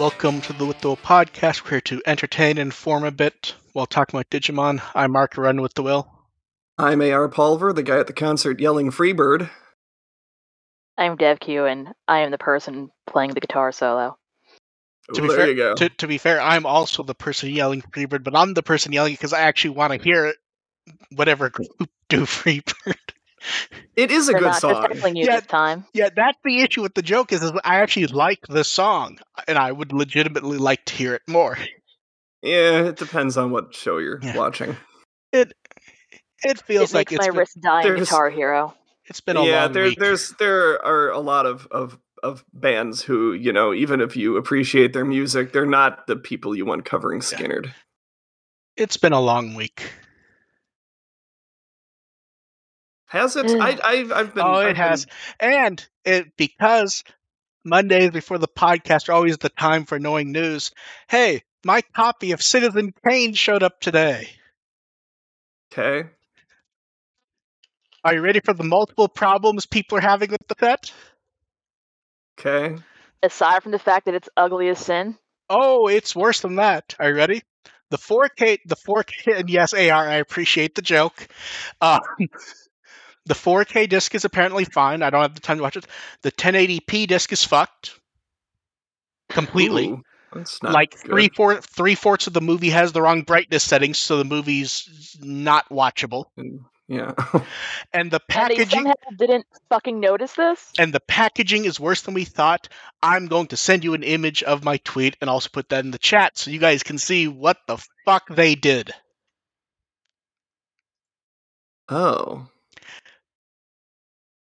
Welcome to the With the Will podcast. We're here to entertain and inform a bit while talking about Digimon. I'm Mark Run with the Will. I'm AR Palver, the guy at the concert yelling Freebird. I'm DevQ, and I am the person playing the guitar solo. To Ooh, be there fair, you go. To, to be fair, I'm also the person yelling Freebird, but I'm the person yelling because I actually want to hear it, whatever group do Freebird. It is a They're good not song. just you Yeah. this time. yeah, that's the issue with the joke is, is I actually like the song, and I would legitimately like to hear it more. Yeah, it depends on what show you're Yeah. watching. It it feels it like makes it's my been, wrist die in there's- Guitar Hero. it's been a yeah, long there, week. there's there are a lot of, of of bands who you know even if you appreciate their music, they're not the people you want covering Yeah. It's been a long week. Has it? I, I I've been. oh, I've it has, been- and it because Mondays before the podcast are always the time for knowing news. Hey, my copy of Citizen Kane showed up today. okay. Are you ready for the multiple problems people are having with the set? Okay. Aside from the fact that it's ugly as sin, Oh, it's worse than that. Are you ready? The 4K, the 4K, and yes, AR, I appreciate the joke. Um, the 4K disc is apparently fine. I don't have the time to watch it. The 1080p disc is fucked completely. Ooh, that's not like good. three four three fourths of the movie has the wrong brightness settings, so the movie's not watchable. Mm, yeah. And the and packaging somehow didn't fucking notice this. and the packaging is worse than we thought. I'm going to send you an image of my tweet and also put that in the chat so you guys can see what the fuck they did. oh.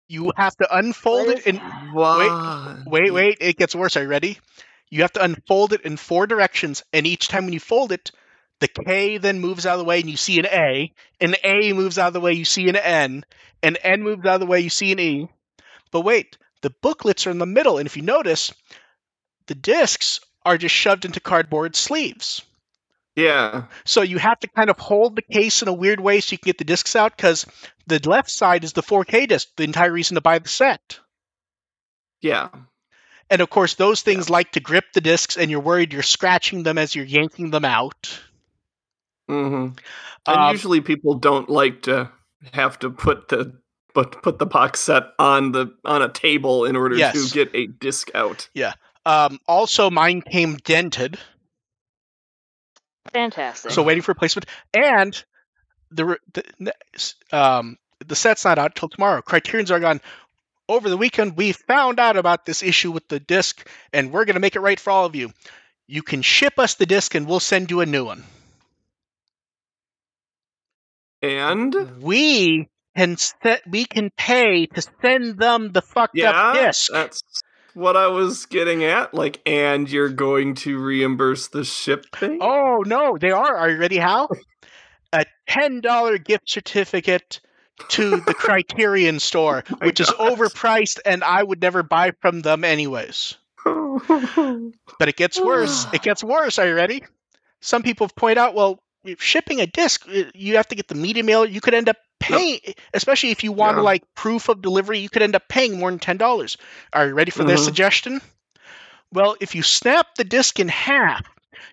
You have to unfold it it is in that? Wait, wait, it gets worse. Are you ready? You have to unfold it in four directions, and each time when you fold it, the K then moves out of the way and you see an A, an A moves out of the way, you see an N, an N moves out of the way, you see an E. But wait, the booklets are in the middle, and if you notice, the discs are just shoved into cardboard sleeves. Yeah. So you have to kind of hold the case in a weird way so you can get the discs out because the left side is the 4K disc, the entire reason to buy the set. Yeah. And of course, those things like to grip the discs, and you're worried you're scratching them as you're yanking them out. Mm-hmm. And Um, usually people don't like to have to put the put put the box set on the on a table in order Yes. to get a disc out. Yeah. Um, also, mine came dented, Fantastic. so waiting for replacement. And the the um, the set's not out till tomorrow. Criterion's are gone. Over the weekend, we found out about this issue with the disc, and we're going to make it right for all of you. You can ship us the disc, and we'll send you a new one. And We can set, we can pay to send them the fucked yeah, up disc. that's what I was getting at. Like, and you're going to reimburse the shipping? Oh no, they are. Are you ready? How? A ten dollar gift certificate to the Criterion store, Oh which is overpriced, and I would never buy from them anyways. But it gets worse. it gets worse. Are you ready? Some people point out, well, shipping a disc, uh, you have to get the media mailer. You could end up paying, especially if you want Yeah. like proof of delivery. You could end up paying more than ten dollars. Are you ready for their Mhm. suggestion? Well, if you snap the disc in half,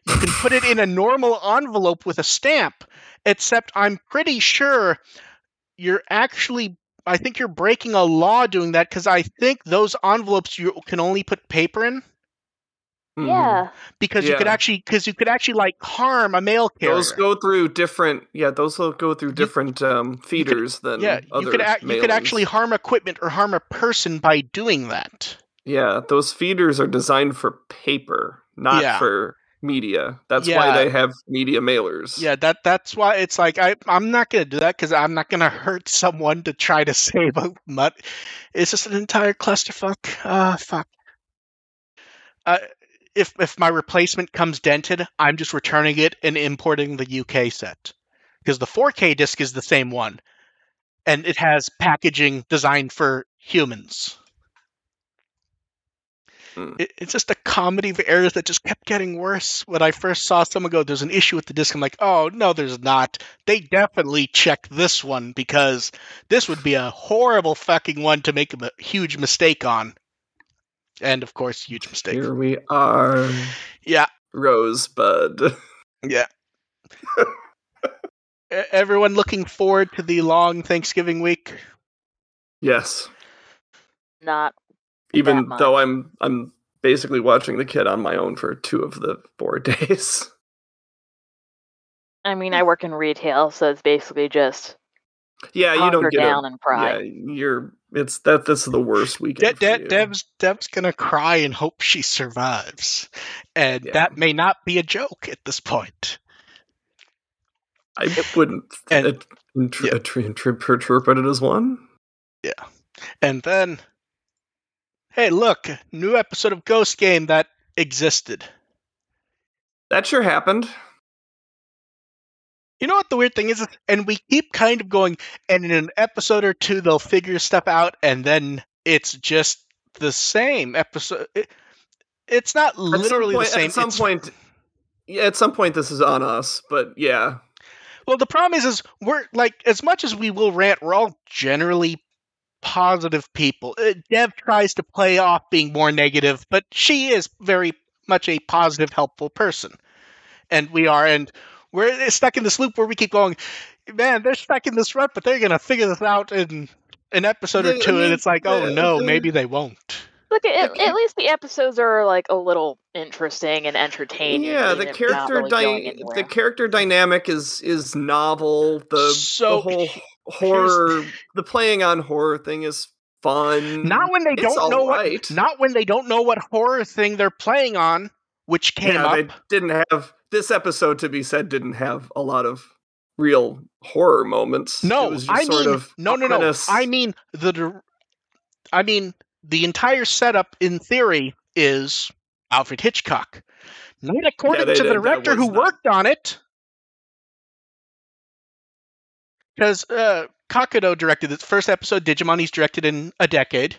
you can put it in a normal envelope with a stamp. Except I'm pretty sure you're actually. I think you're breaking a law doing that because I think those envelopes you can only put paper in Mhm. yeah. because you could actually because you could actually like harm a mail carrier. Those go through different. Yeah, those will go through different um, feeders than yeah, other you could ac- you could actually harm equipment or harm a person by doing that. Yeah, those feeders are designed for paper, not Yeah. for media. That's Yeah. why they have media mailers. Yeah, that that's why it's like I I'm not gonna do that because I'm not gonna hurt someone to try to save a mutt. It's just an entire clusterfuck. Ah, fuck. Uh, if if my replacement comes dented, I'm just returning it and importing the UK set because the 4K disc is the same one, and it has packaging designed for humans. Hmm. It, it's just a comedy of errors that just kept getting worse. When I first saw someone go, "There's an issue with the disc," I'm like, "Oh no, there's not. They definitely checked this one because this would be a horrible fucking one to make a huge mistake on." And of course, huge mistake. Here we are. Yeah. Rosebud. Yeah. Everyone looking forward to the long Thanksgiving week. Yes. Not Even That though. I'm I'm basically watching the kid on my own for two of the four days. I mean, I work in retail, so it's basically just Yeah, you hunker don't get down a, and cry. Yeah, you're it's that this is the worst De- weekend. De- you. Dev's Dev's gonna cry and hope she survives, and Yeah. that may not be a joke at this point. I wouldn't And- intr- yeah. attri- interpret it as one. Yeah, and then, hey, look, new episode of Ghost Game that existed. That sure happened. You know what the weird thing is? And we keep kind of going, and in an episode or two, they'll figure stuff out, and then it's just the same episode. It, it's not At literally point- the same. At some it's- point, yeah, at some point, this is on us. But yeah, Well, the problem is, is we're like as much as we will rant, we're all generally positive people. Uh, Dev tries to play off being more negative, but she is very much a positive, helpful person, and we are, and we're stuck in this loop where we keep going. Man, they're stuck in this rut, but they're gonna figure this out in an episode or Yeah, I two, mean, and it's like, oh no, maybe they won't. Look, at, Okay. at least the episodes are like a little interesting and entertaining. yeah, the if they're not character really going dy- anywhere. the character dynamic is is novel. The So, the whole horror, the playing on horror thing is fun. Not when they It's don't know what, not when they don't know what horror thing they're playing on, which came yeah, up. they didn't have this episode to be said. Didn't have a lot of real horror moments. No, it was just I sort mean of no, no, no. I mean the. I mean the entire setup in theory is Alfred Hitchcock, not according they to the did- that director who not- worked on it, because uh, Kakudo directed the first episode. Digimon he's directed in a decade.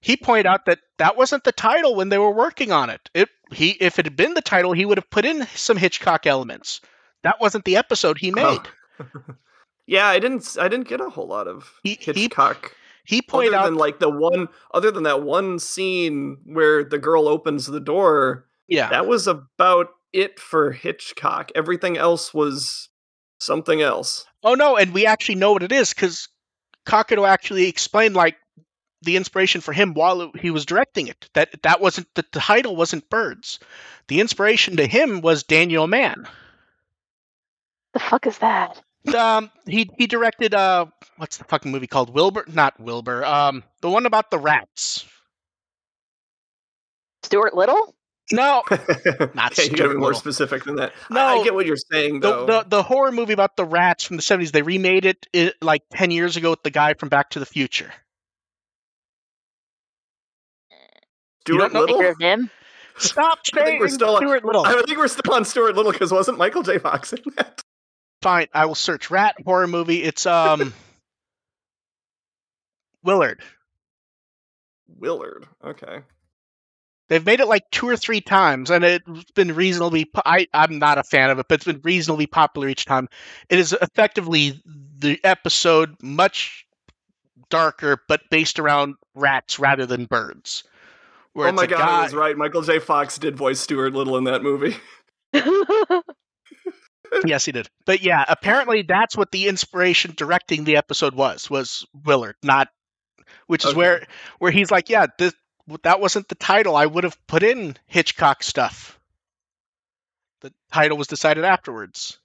He pointed out that that wasn't the title when they were working on it. It he if it had been the title, he would have put in some Hitchcock elements. That wasn't the episode he oh. made. Oh. yeah, I didn't. I didn't get a whole lot of He- he Hitchcock. He pointed other out like the one, other than that one scene where the girl opens the door, yeah. that was about it for Hitchcock. Everything else was something else. Oh no, and we actually know what it is because Kakudo actually explained like the inspiration for him while he was directing it. That that wasn't the title wasn't birds. The inspiration to him was Daniel Mann. the fuck is that? Um, he he directed uh, what's the fucking movie called? Wilbur? Not Wilbur. Um, the one about the rats. Stuart Little? No, Not Not yeah, you gotta Stuart be more specific than that. No. I, get what you're saying the, though. the the horror movie about the rats from the seventies. They remade it, it like ten years ago with the guy from Back to the Future. Stuart don't know- I Little. hear him. Stop I saying we're still on- Stuart Little. I think we're still on Stuart Little because wasn't Michael J. Fox in that? Fine, I will search rat horror movie. It's um Willard. Willard. Okay. They've made it like two or three times, and it's been reasonably. po- I I'm not a fan of it, but it's been reasonably popular each time. It is effectively the episode much darker, but based around rats rather than birds. Where oh my god, guy, I was right. Michael J. Fox did voice Stuart Little in that movie. Yes, he did. But yeah, apparently that's what the inspiration directing the episode was was Willard, not which is Okay. where where he's like, yeah, this that wasn't the title. I would have put in Hitchcock stuff. The title was decided afterwards.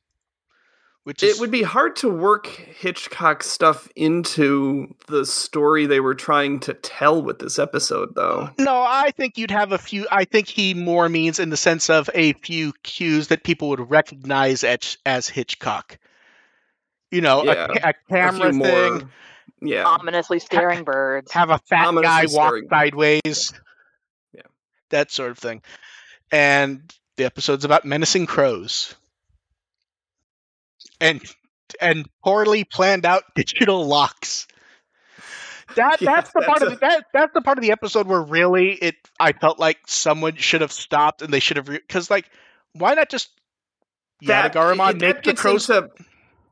Which is It would be hard to work Hitchcock stuff into the story they were trying to tell with this episode, though. No, I think you'd have a few. I think he more means in the sense of a few cues that people would recognize as, as Hitchcock. You know, a Yeah, a, A camera few thing, more- Yeah. Ominously staring birds. have a fat Ominously guy walk staring. sideways. Yeah. That sort of thing. And the episode's about menacing crows. And and poorly planned out digital locks. That Yeah, that's the part that's of the, that that's the part of the episode where really it I felt like someone should have stopped and they should have because like why not just That- Yatagaramon make the crows into-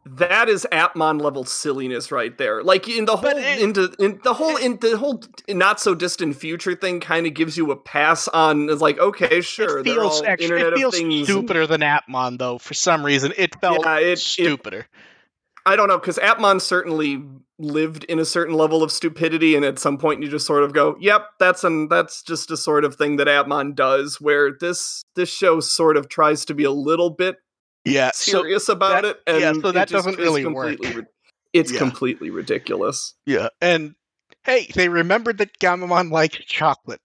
that is Appmon level silliness right there. Like in the whole it- into in the whole in the whole not so distant future thing kind of gives you a pass on it's like okay sure it they're feels all extra, Internet it feels of Things stupider than Appmon though. For some reason, it felt Yeah, it- it- stupider. I don't know because Appmon certainly lived in a certain level of stupidity, and at some point you just sort of go, "Yep, that's an that's just a sort of thing that Appmon does." Where this this show sort of tries to be a little bit yeah. So serious about that- it, and yeah, so that just doesn't really work. ri- it's Yeah. completely ridiculous. yeah, and hey, they remembered that Gammamon liked chocolate.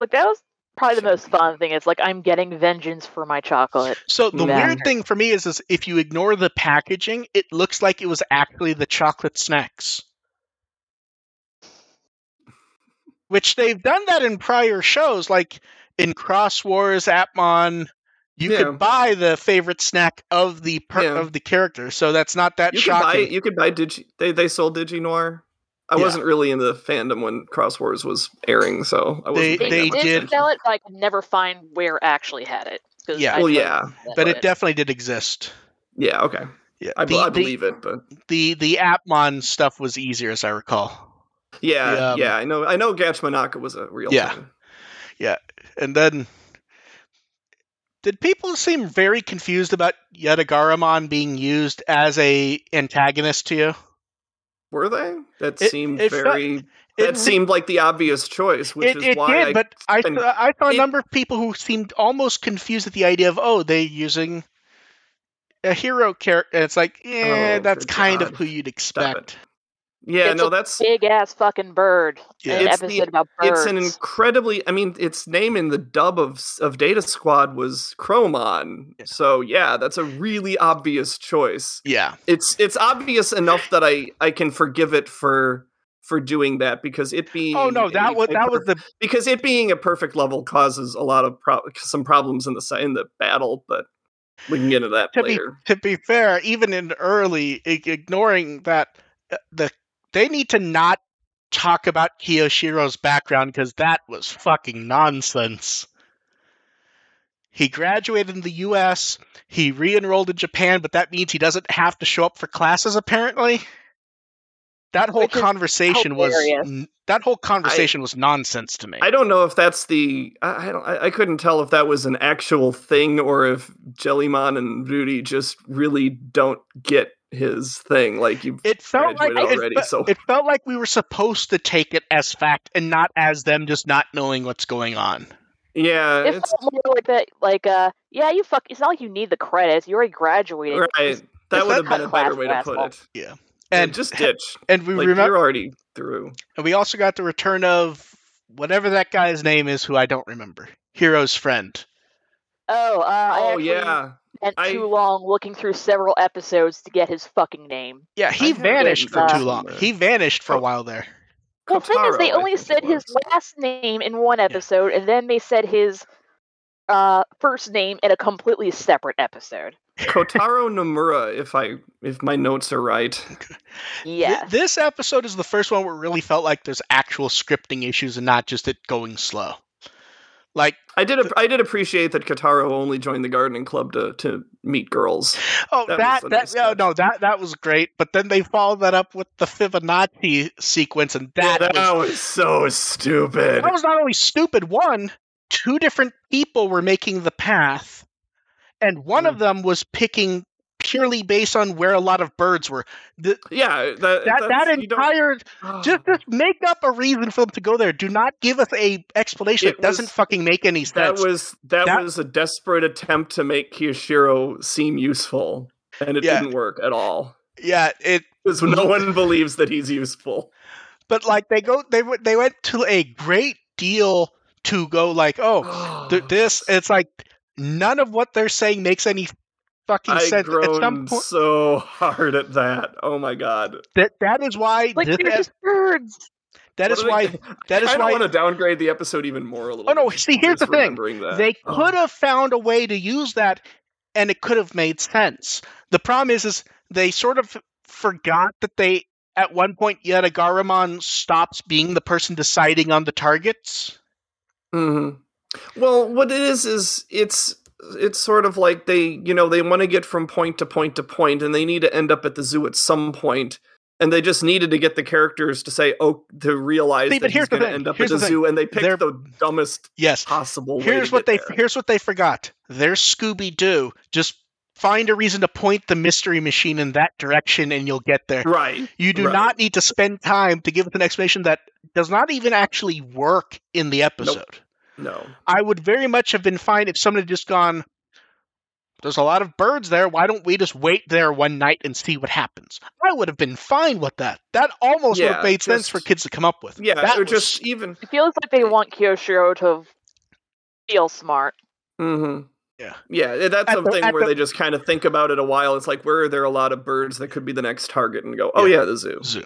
Like that was probably the most fun thing. It's like I'm getting vengeance for my chocolate. So the Yeah. weird thing for me is, is if you ignore the packaging, it looks like it was actually the chocolate snacks. Which they've done that in prior shows, like in Cross Wars, Appmon. You Yeah. could buy the favorite snack of the per- Yeah. of the character, so that's not that You could buy shocking. you could buy Digi. They they sold Digi Noir. I Yeah. wasn't really in the fandom when Cross Wars was airing, so I wasn't. They- They, that they much did did- sell it, but I could never find where actually had it. Yeah. I Well, yeah. but it. it definitely did exist. Yeah, okay. Yeah, I, the, I the- believe it, but the the Appmon stuff was easier, as I recall. yeah, The, um, yeah, I know. I know Gatchmanaka was a real Yeah. thing. Yeah, and then, did people seem very confused about Yatagaramon being used as a antagonist to you? Were they? That It- seemed it felt- very. that It- seemed like the obvious choice, which is it why did, I. but I saw, I saw a number of people who seemed almost confused at the idea of oh they're using a hero character. It's like, yeah, Oh, that's kind of who you'd expect. Yeah, It's no, a that's big ass fucking bird. Yeah. An It's the- episode about birds. it's an incredibly. I mean, its name in the dub of of Data Squad was Crowmon, Yeah. so yeah, that's a really obvious choice. Yeah, It's it's obvious enough that I I can forgive it for for doing that because it being Oh no, that a- was that per- was the because it being a perfect level causes a lot of pro- some problems in the in the battle, but we can get into that to be later. to be fair. Even in early, ignoring that uh, the they need to not talk about Kiyoshiro's background because that was fucking nonsense. He graduated in the U.S. He re-enrolled in Japan, but that means he doesn't have to show up for classes. Apparently, that whole Which conversation was that whole conversation was nonsense to me. I don't know if that's the I, I don't I, I couldn't tell if that was an actual thing or if Jellymon and Ruli just really don't get his thing. Like you, it felt like graduated it, already, so- it felt like we were supposed to take it as fact and not as them just not knowing what's going on. yeah, It it's felt more like that. Like, uh, yeah, you fuck. It's not like you need the credits. You already graduated. right. Just- That would have been a better way to put asshole. it. Yeah. And And just ditch. and we like remember you're already through. and we also got the return of whatever that guy's name is who I don't remember. Hero's friend. Oh, uh, I Oh actually yeah, spent I- too long looking through several episodes to get his fucking name. Yeah, he have it vanished for uh, too long. He vanished for a while there. Well, the thing is, they only said his last name in one episode, and then they said his uh, first name in a completely separate episode. Kotaro Nomura, if I if my notes are right. Th- Yes. this episode is the first one where it really felt like there's actual scripting issues and not just it going slow. Like, I did ap- I did appreciate that Kotaro only joined the gardening club to to meet girls. oh, That that was that, a nice no, no, that that was great. But then they followed that up with the Fibonacci sequence, and that that was, was so stupid. that was not only stupid. One, two different people were making the path, and one of Mm. them was picking purely based on where a lot of birds were. The, Yeah, that that that entire Oh. just just make up a reason for them to go there. Do not give us a explanation It that doesn't fucking make any sense. that was that, That- was a desperate attempt to make Kiyoshiro seem useful, and it Yeah. didn't work at all. yeah, it. Because no one believes that he's useful. But like they go, they went, they went to a great deal to go like, oh, th- this. It's like none of what they're saying makes any fucking I sense. At some point, so hard at that. Oh my god! that that is why like this, they're just birds. that What is are why they- that is I why want to downgrade the episode even more a little. Oh, no, bit, see, here's the thing. remembering that. They Oh. could have found a way to use that, and it could have made sense. The problem is, is they sort of forgot that they at one point Yatagaramon stops being the person deciding on the targets. hmm Well, what it is is it's it's sort of like they you know they want to get from point to point to point and they need to end up at the zoo at some point and they just needed to get the characters to say oh to realize See, that here's he's going to end up Here's at the the zoo and they picked They're- the dumbest Yes. possible way Here's to what they there. here's what they forgot. They're Scooby Doo. Just find a reason to point the mystery machine in that direction, and you'll get there. right You do Right. not need to spend time to give us an explanation that does not even actually work in the episode. No I would very much have been fine if someone had just gone, There's a lot of birds there. Why don't we just wait there one night and see what happens? I would have been fine with that. That almost would have made sense for kids to come up with. yeah that or was- just even It feels like they want Kiyoshiro to feel smart. Mm-hmm. Yeah. yeah that's At something at where the- they just kind of think about it a while it's like where are there a lot of birds that could be the next target and go oh Yeah. yeah, the zoo zoo.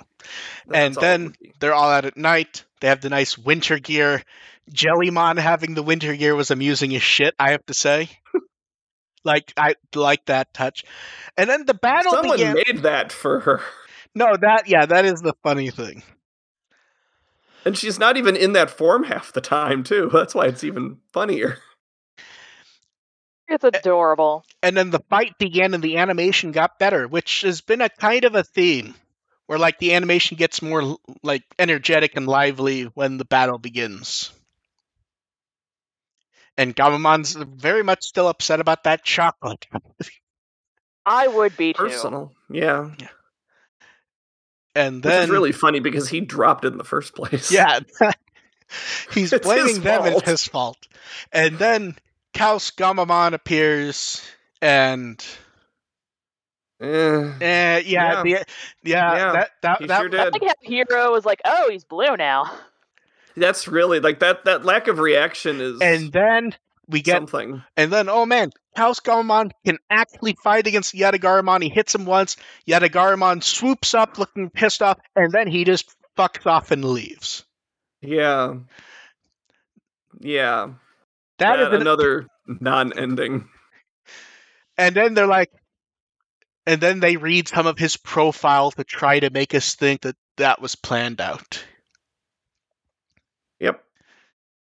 That's And then would. They're all out at night. They have the nice winter gear. Jellymon having the winter gear was amusing as shit, I have to say. like I like that touch. And then the battle someone began. made that for her No, that yeah, that is the funny thing. and she's not even in that form half the time too that's why it's even funnier It's adorable. And then the fight began and the animation got better, which has been a kind of a theme where like the animation gets more like energetic and lively when the battle begins. And Gammamon's very much still upset about that chocolate. I would be too. personal yeah And Which then is really funny because he dropped it in the first place. Yeah. He's It's blaming them fault. it's his fault. And then Kaus Gammamon appears and Eh, eh, yeah, Yeah. The, yeah, Yeah, that that, he that sure I did. like how Hero was like, "Oh, he's blue now." That's really like that. That lack of reaction is and then we get something. and then oh man, Kaus Gammamon can actually fight against Yatagaramon. He hits him once, Yatagaramon swoops up looking pissed off, and then he just fucks off and leaves. Yeah, yeah. That is That an- another non-ending. And then they're like, and then they read some of his profile to try to make us think that that was planned out. Yep,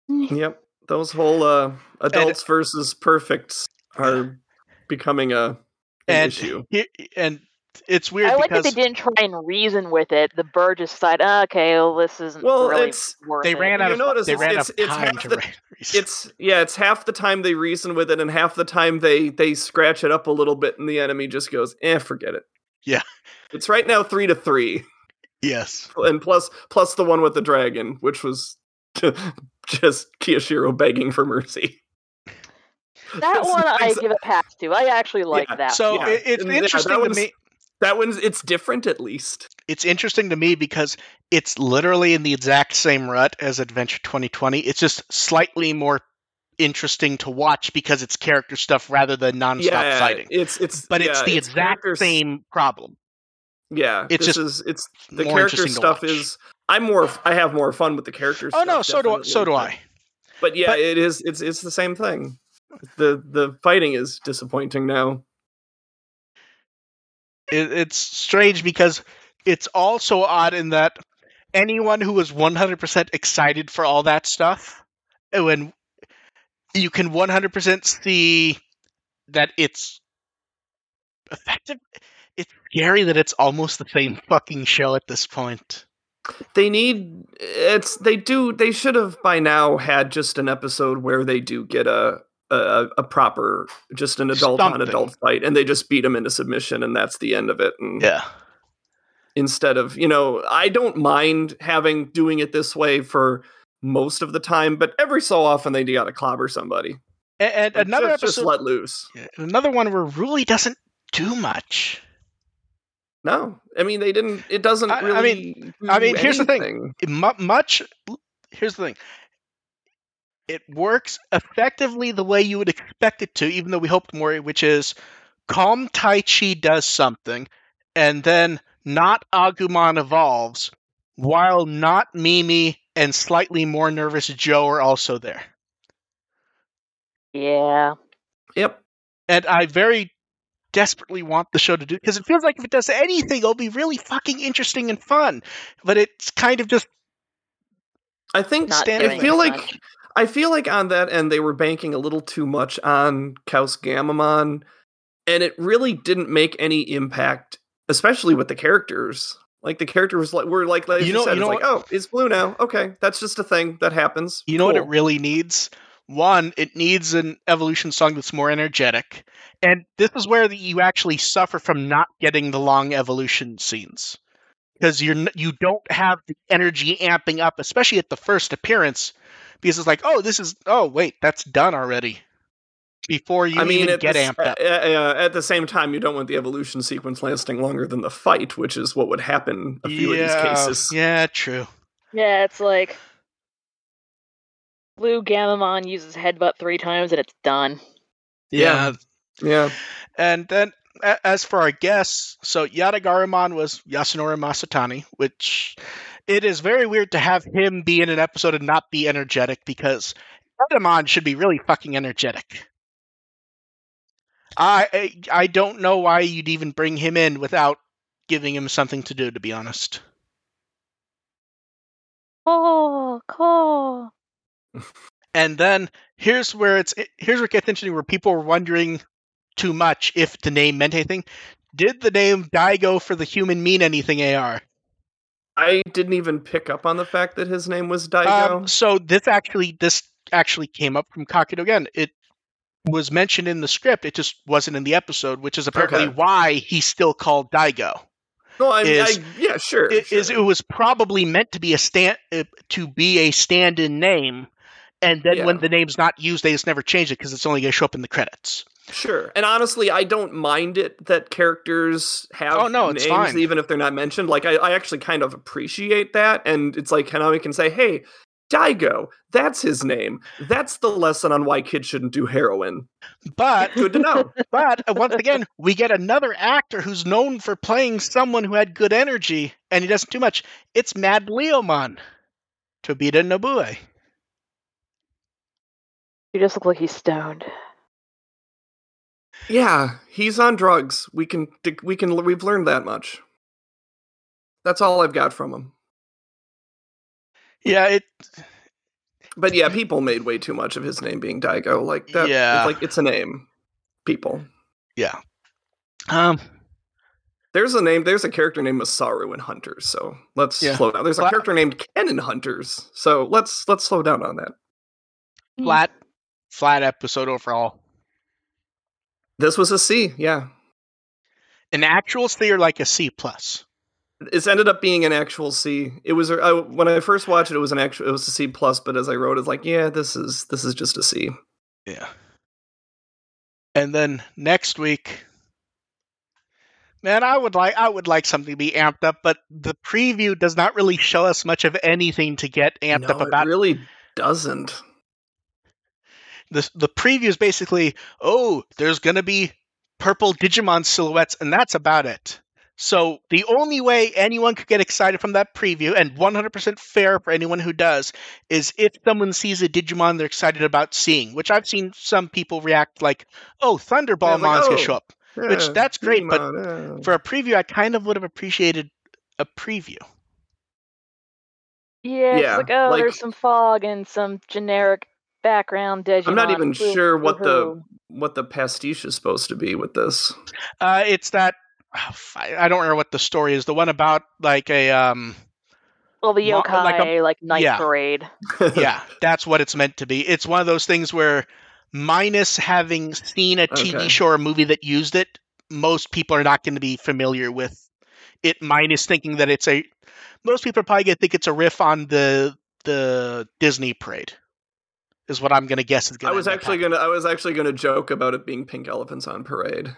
yep. Those whole uh, adults versus perfects are becoming a an And issue. he- and it's weird I like because that they didn't try and reason with it. The bird just decided, "Ah, "Okay, well, this isn't Well, really it's- worth they it." ran out You of notice they it's- ran it's- out of it's time half to the- write. It's yeah, it's half the time they reason with it, and half the time they they scratch it up a little bit, and the enemy just goes, "Eh, forget it." Yeah. it's right now three to three. yes. and plus plus the one with the dragon, which was just Kiyoshiro begging for mercy. That one I give a pass to. I actually like Yeah, that. So yeah. it, it's And yeah, that interesting to me. That one's it's different at least. It's interesting to me because it's literally in the exact same rut as Adventure 2020. It's just slightly more interesting to watch because it's character stuff rather than nonstop yeah, fighting. it's it's But it's yeah, the exact characters- same problem. Yeah, it's this just is it's the character stuff is. I'm more. I have more fun with the characters. Oh no, so do so do I. But yeah, But- it is. It's it's the same thing. The the fighting is disappointing now. it, it's strange because it's also odd in that anyone who was 100% excited for all that stuff oh, when you can 100% see that it's effective it's scary that it's almost the same fucking show at this point. They need it's they do they should have by now had just an episode where they do get a a, a proper just an adult on adult fight and they just beat him into submission and that's the end of it and yeah. instead of you know i don't mind having doing it this way for most of the time but every so often they do gotta clobber somebody. And, and another just, just episode let loose. Yeah, another one where really doesn't do much no i mean they didn't it doesn't I- I really mean- I mean, here's the thing. anything. much here's the thing it works effectively the way you would expect it to even though we hoped more which is calm tai chi does something and then not agumon evolves while not mimi and slightly more nervous joe are also there yeah. yep and i very desperately want the show to do because it feels like if it does anything it'll be really fucking interesting and fun but it's kind of just i think Not Stand- i feel like much. I feel like on that end they were banking a little too much on Kaus Gammamon, and it really didn't make any impact, especially with the characters. Like the characters like were like, like You you know- said, you know it's like, oh, it's blue now. Okay, that's just a thing that happens. You know what it really needs? One, it needs an evolution song that's more energetic. And this is where the, you actually suffer from not getting the long evolution scenes. Because you're you don't have the energy amping up, especially at the first appearance, because it's like, oh, this is oh wait, that's done already. Before you I mean, even get the, amped up. uh, uh, at the same time, you don't want the evolution sequence lasting longer than the fight, which is what would happen in a few of these cases. Yeah, true. Yeah, it's like Blue Gammamon uses headbutt three times and it's done. Yeah. Yeah. And then, as for our guests, so Yatagaramon was Yasunori Masutani, which it is very weird to have him be in an episode and not be energetic because Edamon should be really fucking energetic. I, I I don't know why you'd even bring him in without giving him something to do. To be honest, Oh, call. And then here's where it's here's where it gets interesting, where people were wondering too much if the name meant anything. Did the name Daigo for the human mean anything, AR? I didn't even pick up on the fact that his name was Daigo. Um, so this actually this actually came up from Kakudo again. It was mentioned in the script. It just wasn't in the episode, which is apparently Okay. why he's still called Daigo. no, I, is- I yeah, sure. It sure. is it was probably meant to be a stand uh, to be a stand-in name, and then when the name's not used, they just never change it because it's only going to show up in the credits. Sure. And honestly, I don't mind it that characters have Oh, no, it's names fine. even if they're not mentioned. Like I, I actually kind of appreciate that. And it's like Hanami can say, Hey, Daigo, that's his name. That's the lesson on why kids shouldn't do heroin. But Good to know. but uh, once again, we get another actor who's known for playing someone who had good energy, and he doesn't do much. It's Mad Leomon, Tobita Nobuo. You just look like he's stoned. yeah, he's on drugs. We can we can we've learned that much. That's all I've got from him. Yeah, it But yeah, people made way too much of his name being Daigo. Like that Yeah. it's like it's a name. People. yeah. Um There's a name. There's a character named Masaru in Hunters. So let's Yeah. slow down. There's a Well, character named Ken in Hunters. So let's let's slow down on that. flat flat episode overall. This was a C. Yeah, An actual C or like a C plus. it's ended up being an actual C. It was I, when I first watched it. It was an actual. It was a C plus. But as I wrote, it's like, yeah, this is this is just a C. Yeah. And then next week Man, I would like I would like something to be amped up, but the preview does not really show us much of anything to get amped no, up about. it really doesn't. The the preview is basically, oh, there's gonna be purple Digimon silhouettes, and that's about it. So the only way anyone could get excited from that preview, and 100% fair for anyone who does, is if someone sees a Digimon they're excited about seeing. Which I've seen some people react like, "Oh, Thunderball Yeah, like, Mon's gonna "Oh, show up." Which, that's great, but yeah. For a preview, I kind of would have appreciated a preview. Yeah, it's Yeah, like oh, like- there's some fog and some generic background Digimon. I'm not even Woo- sure what the what the pastiche is supposed to be with this. Uh, it's that oh, I I don't remember what the story is. The one about like a um. well the mo- yokai like like, night yeah. parade. yeah, that's what it's meant to be. It's one of those things where, minus having seen a TV Okay. show or movie that used it, most people are not going to be familiar with it. Minus thinking that it's a, most people are probably going to think it's a riff on the the Disney parade, is what I'm going to guess is going. To be. I was actually gonna I was actually gonna joke about it being pink elephants on parade.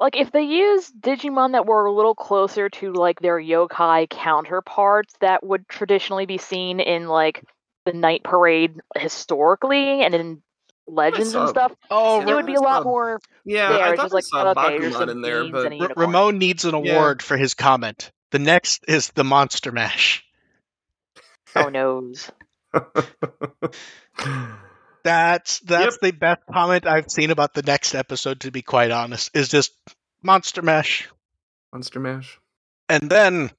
Like if they used Digimon that were a little closer to like their yokai counterparts that would traditionally be seen in like the night parade historically and in legends and stuff, Oh, it would be a lot more Yeah, there. I it's thought just like I saw okay, Bakumon some in there, but and a R- unicorn. Ramon needs an Yeah. award for his comment. The next is the Monster Mash. Oh noes. That's that's the best comment I've seen about the next episode. To be quite honest, is just Monster Mash. Monster Mash. And then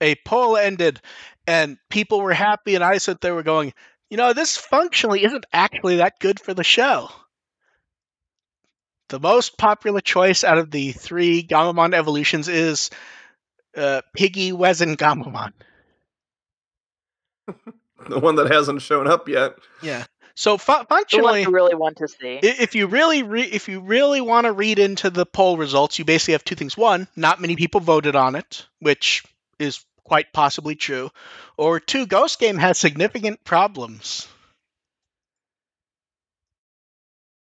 a poll ended, and people were happy, and I sat there were going, You know, this functionally isn't actually that good for the show. The most popular choice out of the three Gammamon evolutions is uh, Piggy Wezen Gammamon. The one that hasn't shown up yet. Yeah. So fu- The functionally, you really want to see. If you really re- if you really want to read into the poll results, you basically have two things. One, not many people voted on it, which is quite possibly true. Or two, Ghost Game has significant problems.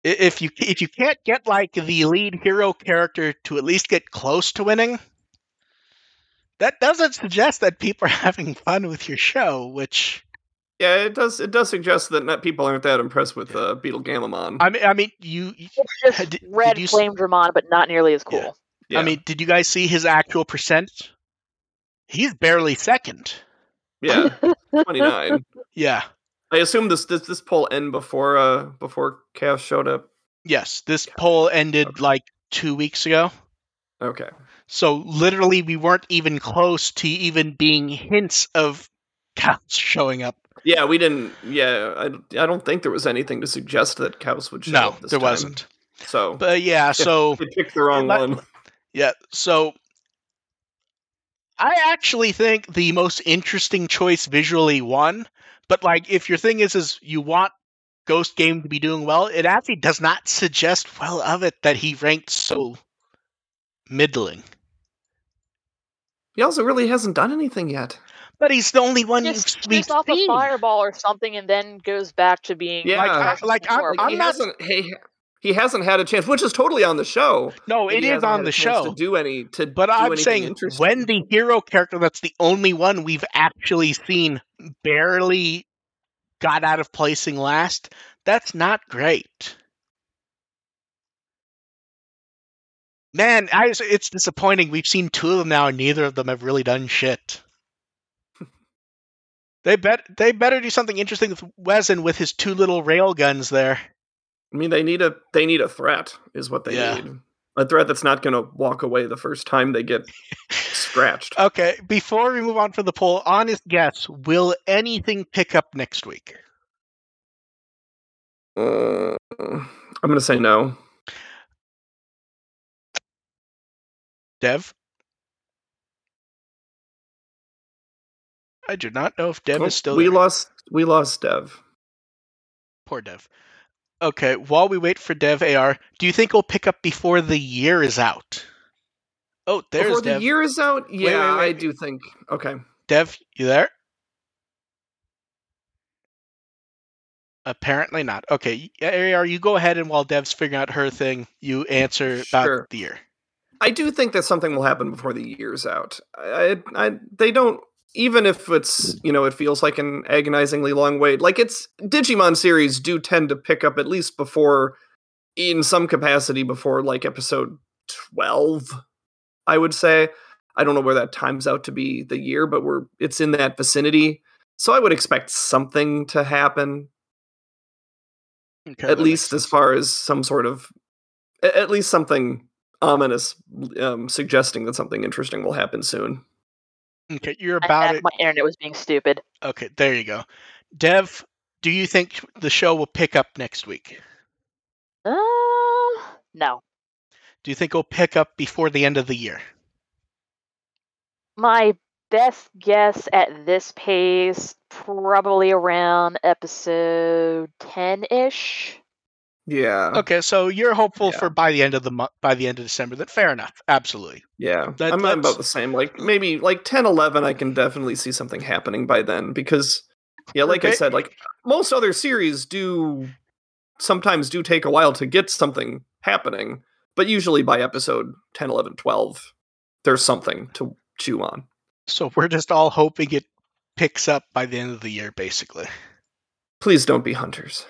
If you if you can't get like the lead hero character to at least get close to winning, that doesn't suggest that people are having fun with your show, which Yeah, it does. It does suggest that not, people aren't that impressed with uh, Betel Gammamon. I mean I mean you It's just Did- did red you s- flame Dramon, but not nearly as cool. Yeah. yeah. I mean, did you guys see his actual percent? He's barely second. yeah, twenty nine. Yeah. I assume this this this poll end before uh before Chaos showed up. Yes. This poll ended like two weeks ago. Okay. So literally, we weren't even close to even being hints of cows showing up. Yeah, we didn't. Yeah, I, I don't think there was anything to suggest that Chaos would show No, up this there time. wasn't. So But yeah, so they picked the wrong one. yeah, so I actually think the most interesting choice visually won. But like, if your thing is is you want Ghost Game to be doing well, it actually does not suggest well of it that he ranked so middling. He also really hasn't done anything yet. But he's the only one Just you've we've shoots off a fireball or something, and then goes back to being Yeah. Like, I- like I'm, I'm he not. hasn't. He he hasn't had a chance, which is totally on the show. No, but it he is hasn't on the show. to do any to. But do I'm saying when the hero character that's the only one we've actually seen barely got out of placing last, that's not great. Man, I, it's disappointing. We've seen two of them now, and neither of them have really done shit. They bet they better do something interesting with Wezen with his two little rail guns there. I mean, they need a they need a threat, is what they Yeah. need. A threat that's not going to walk away the first time they get scratched. Okay, before we move on for the poll, honest guess: Will anything pick up next week? Uh, I'm going to say no. Dev? I do not know if Dev Oh, is still we there. lost. We lost Dev. Poor Dev. Okay, while we wait for Dev AR, do you think it'll pick up before the year is out? Oh, there's Before Dev. the year is out, yeah, wait, wait. I do think. Okay. Dev, you there? Apparently not. Okay, AR, you go ahead and while Dev's figuring out her thing, you answer about the year. I do think that something will happen before the year's out. I, I, they don't. Even if it's you know it feels like an agonizingly long wait. Like it's Digimon series do tend to pick up at least before, in some capacity, before like episode twelve. I would say. I don't know where that times out to be the year, but we're it's in that vicinity. So I would expect something to happen Okay, at least as far as some sort of at least something ominous um, suggesting that something interesting will happen soon. Okay, you're about it. My internet was being stupid. Okay, there you go. Dev, do you think the show will pick up next week? Uh, no. Do you think it'll pick up before the end of the year? My best guess at this pace, probably around episode 10 ish. Yeah Okay, so you're hopeful Yeah. for by the end of the month, by the end of December. That fair enough. Absolutely. yeah That- I'm, that's- about the same like maybe like 10 11 i can definitely see something happening by then because yeah like i said like most other series do sometimes do take a while to get something happening but usually by episode 10 11 12 there's something to chew on So we're just all hoping it picks up by the end of the year, basically. please don't be hunters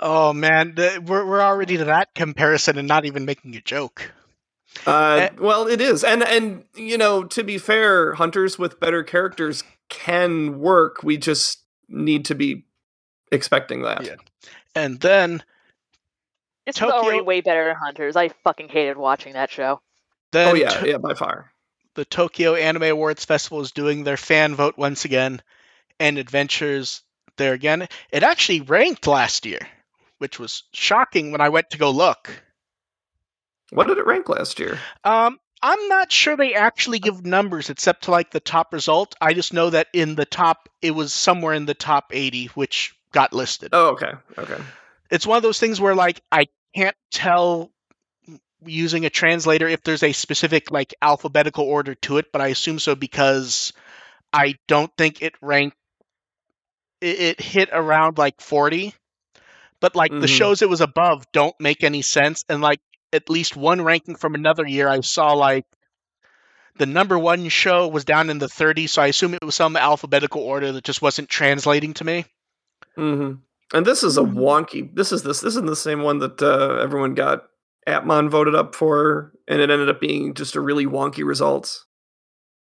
Oh man, th- we're we're already to that comparison and not even making a joke. Uh, Eh. well, it is, and and you know, to be fair, hunters with better characters can work. We just need to be expecting that. Yeah. And then This is Tokyo- already way better than Hunters. I fucking hated watching that show. then oh yeah, To- yeah, by far. the Tokyo Anime Awards Festival is doing their fan vote once again, and Adventures there again. It actually ranked last year, which was shocking when I went to go look. What did it rank last year? Um, I'm not sure they actually give numbers except to like the top result. I just know that in the top, it was somewhere in the top 80, which got listed. Oh, okay. Okay. It's one of those things where like I can't tell using a translator if there's a specific like alphabetical order to it, but I assume so because I don't think it ranked. It, it hit around like 40, but like the Mhm. shows it was above don't make any sense, and like at least one ranking from another year, I saw like the number one show was down in the 30s, so I assume it was some alphabetical order that just wasn't translating to me. Mm-hmm. And this is a Mhm. wonky. This is this. This isn't the same one that uh, everyone got Appmon voted up for, and it ended up being just a really wonky result.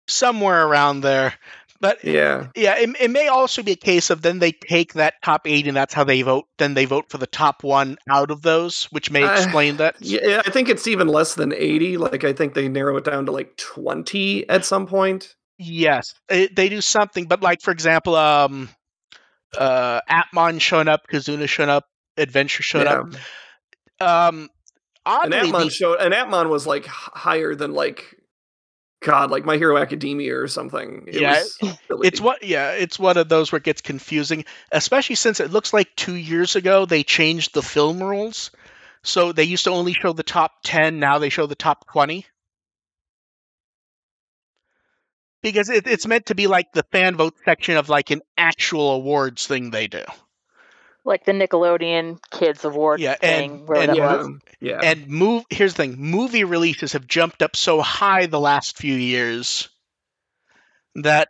Somewhere around there. But Yeah. Yeah, it, it may also be a case of then they take that top eight and that's how they vote. Then they vote for the top one out of those, which may Uh, explain that. Yeah, I think it's even less than 80. Like, I think they narrow it down to like 20 at some point. Yes, it, they do something. But like for example, um, uh, Appmon showing up, Kizuna showing up, Adventure showing yeah. up. Um, And oddly, Appmon the- showed, and Appmon was like higher than like, God, like My Hero Academia or something. It Yeah, was silly. it's what yeah, it's one of those where it gets confusing, especially since it looks like two years ago they changed the film rules. So they used to only show the top ten, now they show the top twenty. Because it, it's meant to be like the fan vote section of like an actual awards thing they do. Like the Nickelodeon Kids Award Yeah, thing. and- where and that yeah, was. yeah. And move here's the thing, movie releases have jumped up so high the last few years that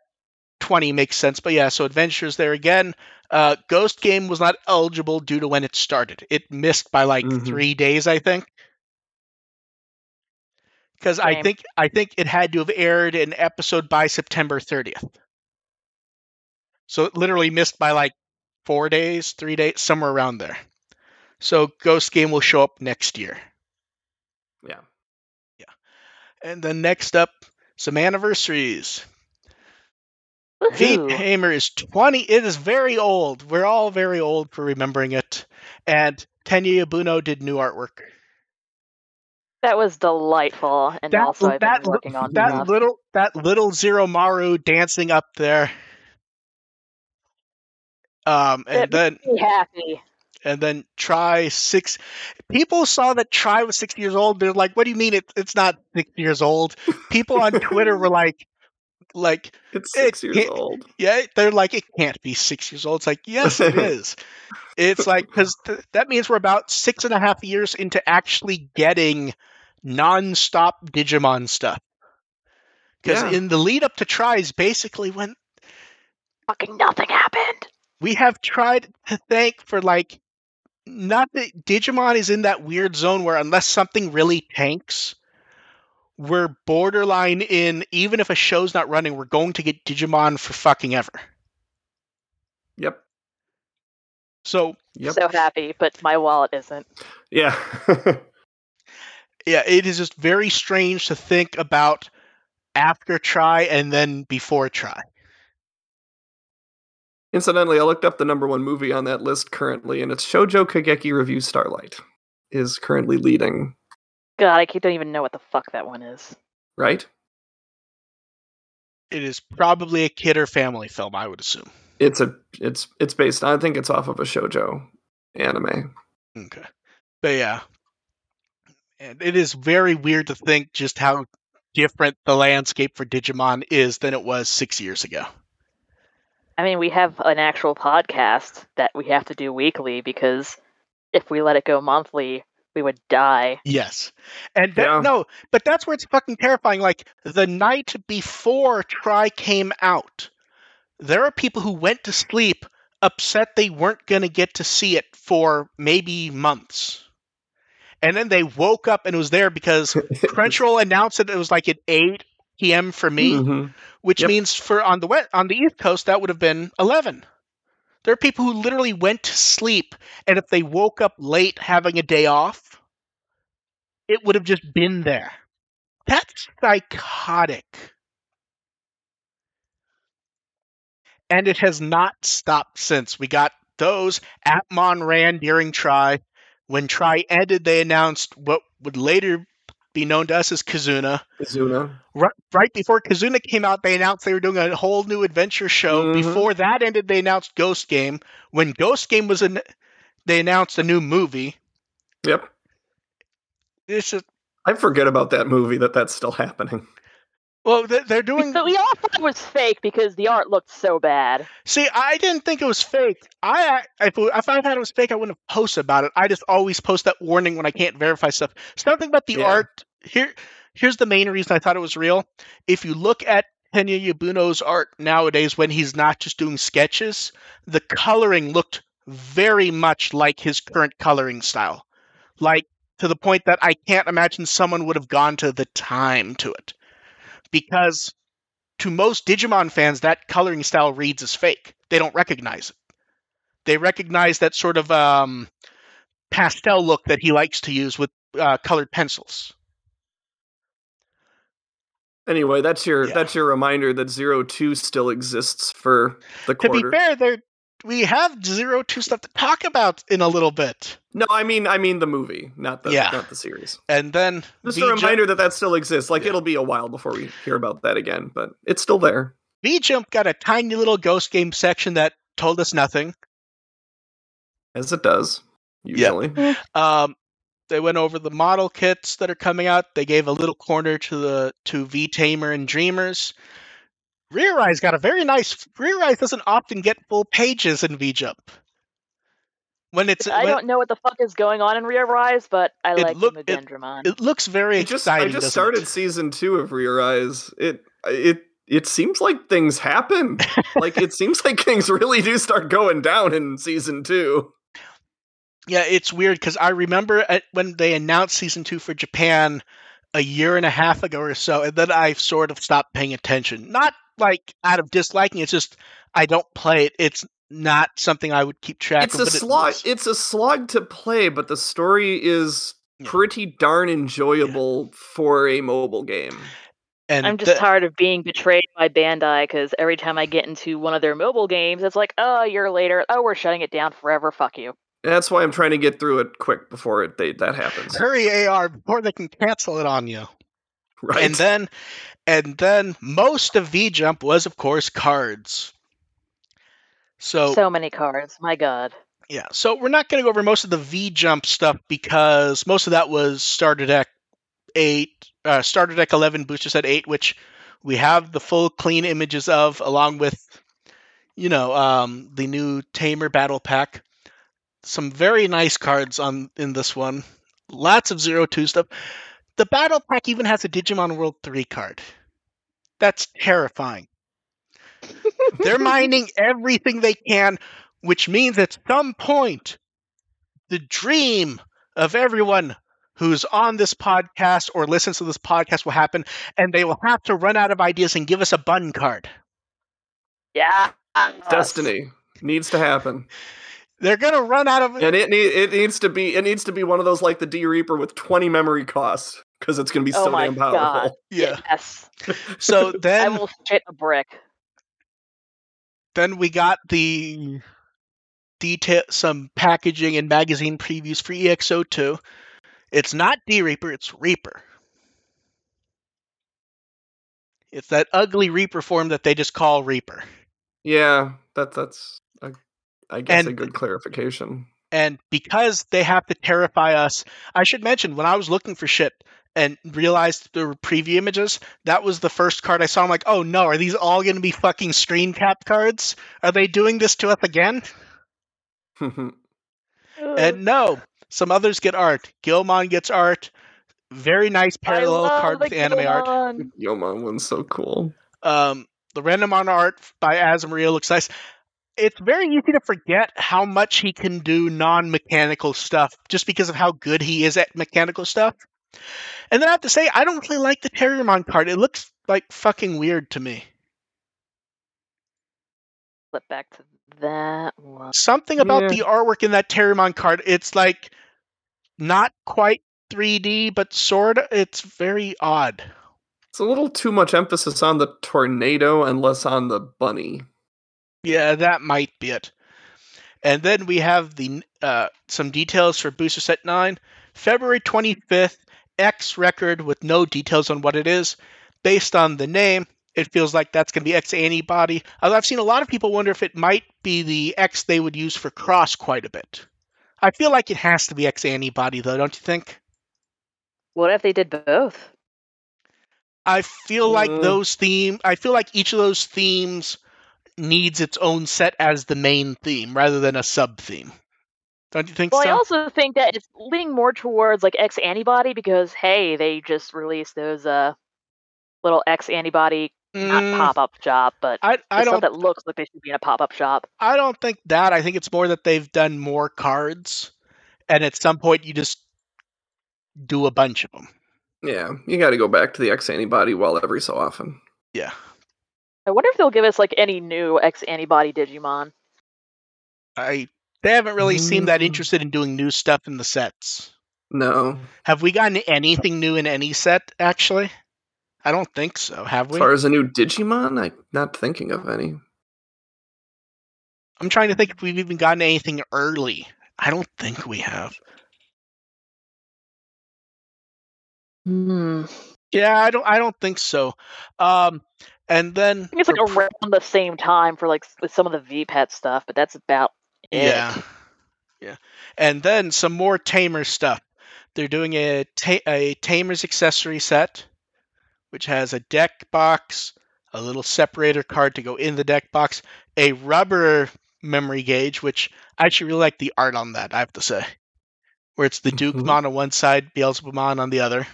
20 makes sense. But yeah, so Adventures there again. Uh, Ghost Game was not eligible due to when it started. It missed by like Mhm. three days, I think. Because I think I think it had to have aired an episode by September 30th. So it literally missed by like four days, three days, somewhere around there. So Ghost Game will show up next year. yeah. Yeah. And then next up, some anniversaries. V Woohoo. Hamer is 20. It is very old. We're all very old for remembering it. And Tenya Yabuno did new artwork. That was delightful, and That- also I've that been working on That stuff. little that little Zero Maru dancing up there. Um and It then me happy. and then try six people saw that tri was six years old they're like what do you mean it, it's not six years old people on twitter were like like It's It six years can't- old. yeah they're like it can't be six years old it's like yes it is it's like because th- that means we're about six and a half years into actually getting non-stop digimon stuff because Yeah. in the lead up to tries basically when Fucking nothing happened. We have tried to thank for like not that Digimon is in that weird zone where unless something really tanks, we're borderline in even if a show's not running, we're going to get Digimon for fucking ever. Yep. So Yep. So happy, but my wallet isn't. yeah. yeah, it is just very strange to think about after tri and then before tri. Incidentally, I looked up the number one movie on that list currently, and it's Shoujo Kageki Revue Starlight is currently leading. God, I don't even know what the fuck that one is. Right? It is probably a kid or family film, I would assume. It's a it's it's based. I think it's off of a shoujo anime. Okay. But yeah. And it is very weird to think just how different the landscape for Digimon is than it was six years ago. I mean, we have an actual podcast that we have to do weekly because if we let it go monthly, we would die. Yes. And that, Yeah. no, but that's where it's fucking terrifying. Like the night before Tri came out, there are people who went to sleep upset they weren't going to get to see it for maybe months. And then they woke up and it was there because Crunchyroll announced that it was like at 8 p.m. for me. Mhm. Which Yep. means for on the west, on the east coast that would have been 11 there are people who literally went to sleep and if they woke up late having a day off it would have just been there that's psychotic and it has not stopped since. We got those. Appmon ran during tri When tri ended, they announced what would later be known to us as Kizuna. Kizuna. Right, right before Kizuna came out, they announced they were doing a whole new adventure show. Mhm. Before that ended, they announced Ghost Game. When Ghost Game was in, they announced a new movie. Yep. It's just, I forget about that movie that that's still happening. Well, they- they're doing. But we all thought it was fake because the art looked so bad. See, I didn't think it was fake. I if, if I thought it was fake, I wouldn't have posted about it. I just always post that warning when I can't verify stuff. Something about the Yeah. art here. Here's the main reason I thought it was real. If you look at Tenya Yabuno's art nowadays, when he's not just doing sketches, the coloring looked very much like his current coloring style, like to the point that I can't imagine someone would have gone to the time to it, because to most Digimon fans, that coloring style reads as fake. They don't recognize it. They recognize that sort of um, pastel look that he likes to use with uh, colored pencils. Anyway, that's your Yeah. that's your reminder that Zero Two still exists for the quarter. To be fair, there we have zero two stuff to talk about in a little bit, no, I mean I mean the movie, not the Yeah. not the series. and then Just V a Jump- reminder that that still exists. Like Yeah. it'll be a while before we hear about that again, but it's still there. V Jump got a tiny little ghost game section that told us nothing. As it does, Yeah. usually. Um, they went over the model kits that are coming out. They gave a little corner to the to V Tamer and Dreamers. ReArise got a very nice. ReArise doesn't often get full pages in V Jump. When it's I when- don't know what the fuck is going on in ReArise, but I It like look- him with it- it looks very I just exciting. I just started it? season two of ReArise. It it it seems like things happen. like it seems like things really do start going down in season two. Yeah, it's weird because I remember when they announced season two for Japan a year and a half ago or so, and then I sort of stopped paying attention. Not like out of disliking; it's just I don't play it. It's not something I would keep track It's of. a but it slog. It's a slog to play, but the story is Yeah. pretty darn enjoyable for a mobile game. and I'm just the- tired of being betrayed by Bandai because every time I get into one of their mobile games, it's like, oh, a year later, oh, we're shutting it down forever. Fuck you. That's why I'm trying to get through it quick before it they, that happens. hurry AR before they can cancel it on you. Right? And then, and then most of V Jump was, of course, cards. So, So many cards. My god. yeah, so we're not going to go over most of the V Jump stuff because most of that was starter deck eight, uh, starter deck eleven, booster set eight, which we have the full clean images of, along with, you know, um, the new Tamer Battle Pack. Some very nice cards on in this one. Lots of zero two stuff. The Battle Pack even has a Digimon World three card. That's terrifying. They're mining everything they can, which means at some point, the dream of everyone who's on this podcast or listens to this podcast will happen, and they will have to run out of ideas and give us a bun card. Yeah. Destiny needs to happen, They're gonna run out of and it need, it needs to be it needs to be one of those like the D Reaper with 20 memory costs because it's going to be Oh so my damn powerful. God. yeah. Yes. So then I will shit a brick. then we got the detail, some packaging and magazine previews for E EXO2. It's not D Reaper, it's Reaper. It's that ugly Reaper form that they just call Reaper. Yeah, that that's a, I guess a good clarification. And because they have to terrify us, I should mention when I was looking for shit and realized there were preview images, that was the first card I saw. I'm like, oh no, are these all going to be fucking screen cap cards? Are they doing this to us again? And no, some others get art. Guilmon gets art. Very nice parallel card the with anime art. Guilmon. Yomon one's so cool. Um, the Renamon art by Azamaria looks nice. It's very easy to forget how much he can do non-mechanical stuff just because of how good he is at mechanical stuff. And then I have to say, I don't really like the Terriermon card. It looks like fucking weird to me. Flip back to that one. Something about Yeah. the artwork in that Terriermon card, it's like not quite 3D, but sort of. It's very odd. It's a little too much emphasis on the tornado and less on the bunny. Yeah, that might be it. And then we have the uh, some details for Booster Set 9. February 25th, X record with no details on what it is. Based on the name, it feels like that's going to be X antibody. Although I've seen a lot of people wonder if it might be the X they would use for cross quite a bit. I feel like it has to be X antibody, though, don't you think? What if they did both? I feel like Mm. those theme. I feel like each of those themes needs its own set as the main theme rather than a sub theme. Don't you think Well, so? I also think that it's leaning more towards like X antibody because hey, they just released those uh little X antibody not Mm, pop up shop, but I, I don't that looks like they should be in a pop up shop. I don't think that. I think it's more that they've done more cards, and at some point you just do a bunch of them. Yeah, you got to go back to the X antibody well every so often. Yeah. I wonder if they'll give us like any new X antibody Digimon. I they haven't really seemed that Mm. interested in doing new stuff in the sets. No, Have we gotten anything new in any set actually? I don't think so. Have we? as far as a new Digimon, I'm not thinking of any. I'm trying to think if we've even gotten anything early. I don't think we have. Hmm. Yeah, I don't. I don't think so. Um, and then I think it's like pr- around the same time for like with some of the V pet stuff, but that's about it. Yeah. Yeah. And then some more Tamer stuff. They're doing a, ta- a Tamer's accessory set, which has a deck box, a little separator card to go in the deck box, a rubber memory gauge, which I actually really like the art on that, I have to say. Where it's the Mhm. Dukemon on one side, Beelzebubmon on the other.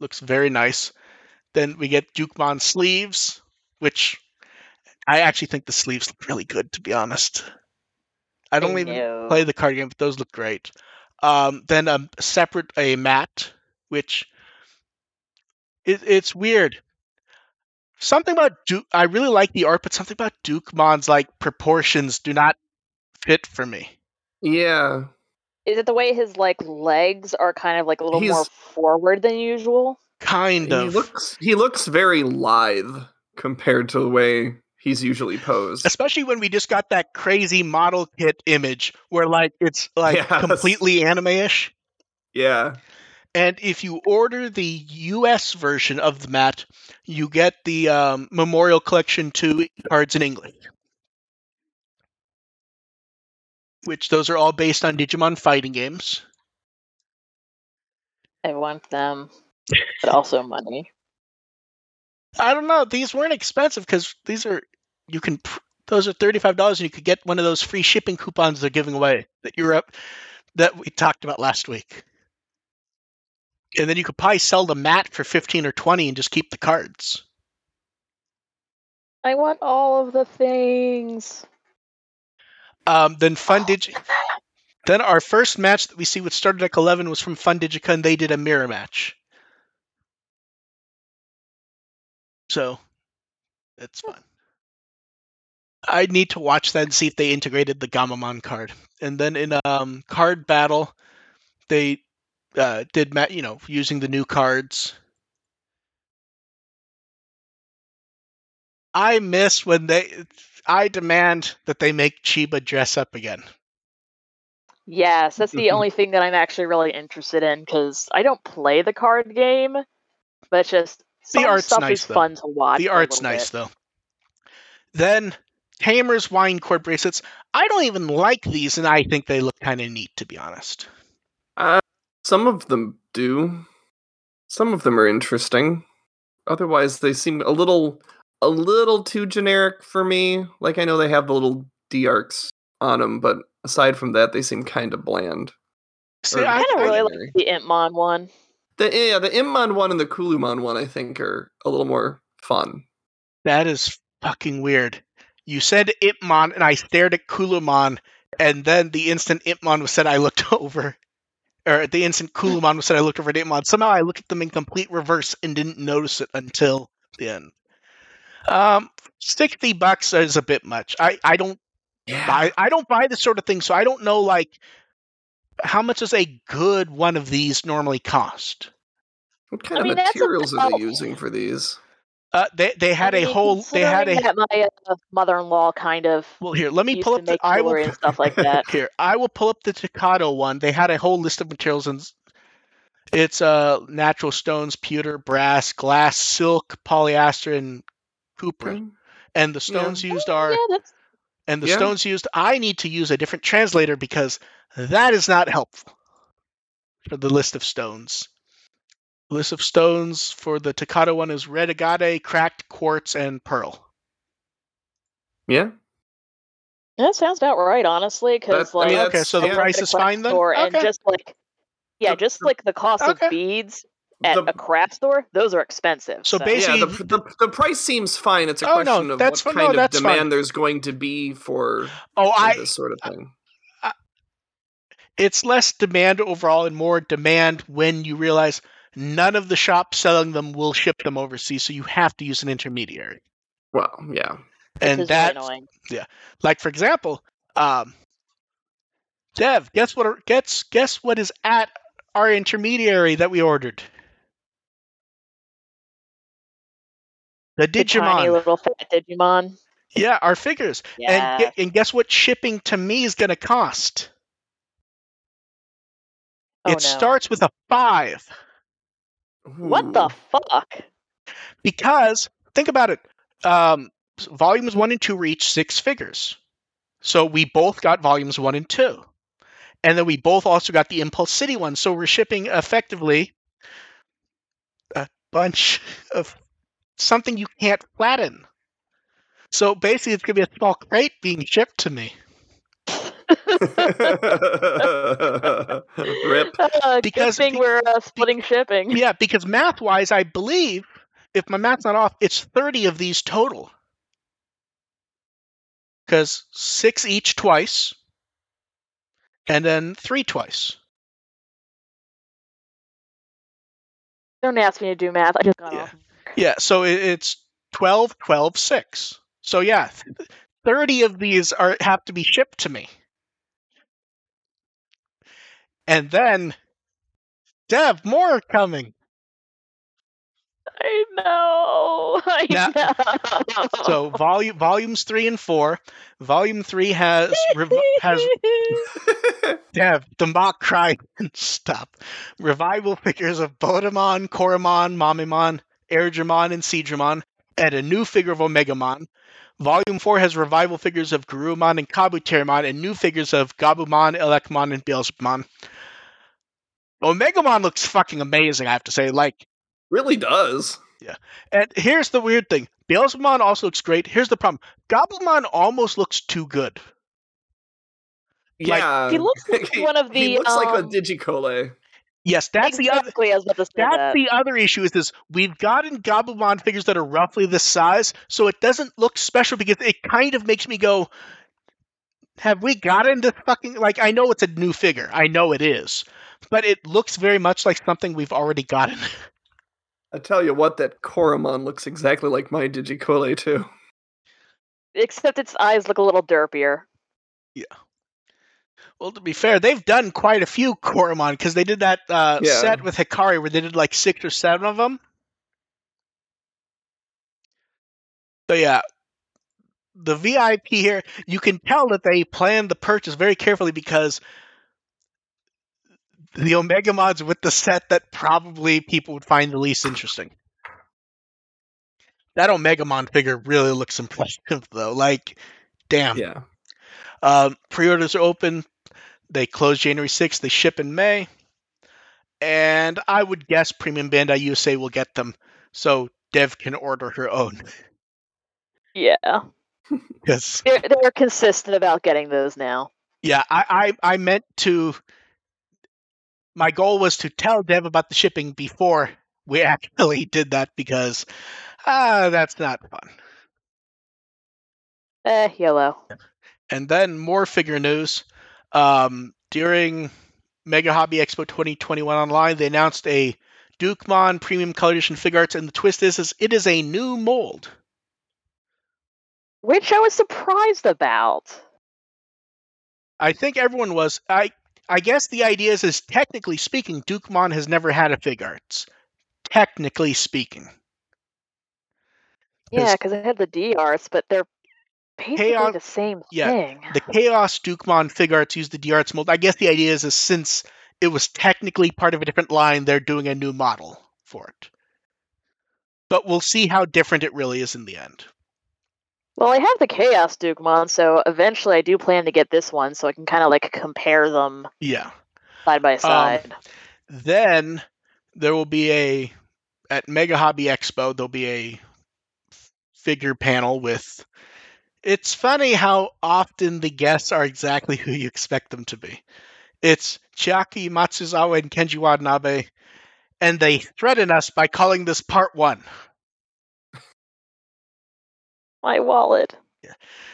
Looks very nice. Then we get Dukemon sleeves, which I actually think the sleeves look really good, to be honest. I don't even play the card game, but those look great. Um, then a separate a mat, which it, it's weird. Something about Duke, I really like the art, but something about Dukemon's like proportions do not fit for me. Yeah, Is it the way his like legs are kind of like a little more forward than usual? Kind of. he of, looks he looks very lithe compared to the way he's usually posed. especially when we just got that crazy model kit image where like it's like Yes. completely anime-ish. Yeah, And if you order the US version of the mat, you get the um, Memorial Collection 2 cards in English. Which those are all based on Digimon fighting games. I want them, but also money. I don't know. These weren't expensive because these are you can those are thirty five dollars and you could get one of those free shipping coupons they're giving away that you're up that we talked about last week. And then you could probably sell the mat for fifteen or twenty and just keep the cards. I want all of the things. Um, then Fun All Digi- Then our first match that we see with Starter Deck 11 was from Fun Digica, and they did a mirror match. So, that's fun. I need to watch that and see if they integrated the Gammamon card. And then in um, card battle, they uh, did ma- you know using the new cards. I miss when they. I demand that they make Chiba dress up again. Yes, that's the only thing that I'm actually really interested in because I don't play the card game, but just some art's stuff nice, is though. fun to watch. the art's nice bit. though. Then Tamer's wine cord bracelets. I don't even like these, and I think they look kind of neat, to be honest. uh, some of them do. Some of them are interesting. Otherwise, they seem a little a little too generic for me. Like I know they have the little D arcs on them, but aside from that, they seem kind of bland. See, I, I kind of really like the Impmon one. The yeah, the Impmon one and the Kulumon one, I think, are a little more fun. that is fucking weird. You said Impmon, and I stared at Kulumon, and then the instant Impmon was said, I looked over. Or the instant Kulumon was said, I looked over at Impmon. Somehow I looked at them in complete reverse and didn't notice it until the end. Um, sixty bucks is a bit much. I, I don't Yeah. buy I don't buy this sort of thing, so I don't know like how much does a good one of these normally cost. What kind I mean, of that's materials are they using for these? Uh, they they had I a mean, whole they had a that my uh, mother-in-law kind of well here let me pull up the I will jewelry and stuff like that. here I will pull up the Takato one. They had a whole list of materials and it's uh natural stones, pewter, brass, glass, silk, polyester, and copra. And the stones used are yeah, that's and the Yeah. stones used I need to use a different translator because that is not helpful for the list of stones. The list of stones for the Takato one is red agate, cracked quartz, and pearl. Yeah. that sounds about right, honestly. Because That- I like, mean, okay, so the yeah. price is fine then. store and just like yeah, just like the cost Okay. of beads at The- a craft store, those are expensive. So So, basically- yeah, the, the, the price seems fine. It's a Oh, no, question of that's what fine. No, kind of that's fine. demand there's going to be for, oh, for I this sort of thing. it's less demand overall and more demand when you realize none of the shops selling them will ship them overseas, so you have to use an intermediary. Well, yeah. And that, really annoying. like for example, um, Dev, guess what? are- Guess guess what is at our intermediary that we ordered? The The tiny Digimon. little fat Digimon. Yeah, our figures. Yeah. And and guess what shipping to me is going to cost? oh, it no. starts with a five. What the fuck? because think about it um, volumes one and two reach six figures so we both got volumes one and two and then we both also got the impulse city one so we're shipping effectively a bunch of something you can't flatten so basically it's going to be a small crate being shipped to me Rip. Uh, Because because thing be- we're uh, splitting shipping. yeah because math wise i believe if my math's not off it's 30 of these total because six each twice and then three twice Don't ask me to do math. I just got Yeah. off. Yeah so it's 12 12 6 so yeah 30 of these are have to be shipped to me and then dev more are coming I know. I Yeah. know. so volume volumes three and four volume three has rev- has Dev, the mock cry stop. Revival figures of Botamon, Koromon, Mamemon, Airjamon, and Seedramon, and a new figure of Omegamon. Volume 4 has revival figures of Garurumon and Kabuterimon, and new figures of Gabumon, Elekmon, and Beelzebumon. Omegamon looks fucking amazing, I have to say. Like, really does. Yeah. And here's the weird thing. Beelzebumon also looks great. Here's the problem. Gabumon almost looks too good. Like, Yeah. he looks like He- one of the. He the. looks like a um, Digicole. Yes, that's the other exactly. I was about to say That's that. the other issue is this we've gotten Gabumon figures that are roughly this size, so it doesn't look special because it kind of makes me go, have we gotten to fucking like I know it's a new figure. I know it is. But it looks very much like something we've already gotten. I tell you what, that Koromon looks exactly like my Digicole too. Except its eyes look a little derpier. Well, to be fair, they've done quite a few Koromon because they did that uh, Yeah. set with Hikari where they did like six or seven of them. So yeah, the VIP here, you can tell that they planned the purchase very carefully because the Omega mods with the set that probably people would find the least interesting. That Omegamon figure really looks impressive though. Like, damn. Yeah. Um, pre-orders are open. They close January 6th. They ship in May. And I would guess Premium Bandai USA will get them so Dev can order her own. Yeah, yes. they're, they're consistent about getting those now. yeah, I, I I meant to. My goal was to tell Dev about the shipping before we actually did that because ah, that's not fun. Eh, yellow. And then more figure news. Um, during Mega Hobby Expo 2021 online, they announced a Dukemon Premium Color Edition Figuarts, and the twist is, is it is a new mold. Which I was surprised about. I think everyone was. I I guess the idea is, is technically speaking, Dukemon has never had a Figuarts. Technically speaking. Yeah, because they had the D arts, but they're basically Chaos- the same yeah, thing. the Chaos Dukemon Figuarts use the D Arts mold. I guess the idea is, is since it was technically part of a different line, they're doing a new model for it. But we'll see how different it really is in the end. Well, I have the Chaos Dukemon, so eventually I do plan to get this one, so I can kind of like compare them Yeah. side by um, side. Then there will be a at Mega Hobby Expo. There'll be a figure panel with. It's funny how often the guests are exactly who you expect them to be. It's Chiaki Matsuzawa and Kenji Watanabe, and they threaten us by calling this part one. My wallet.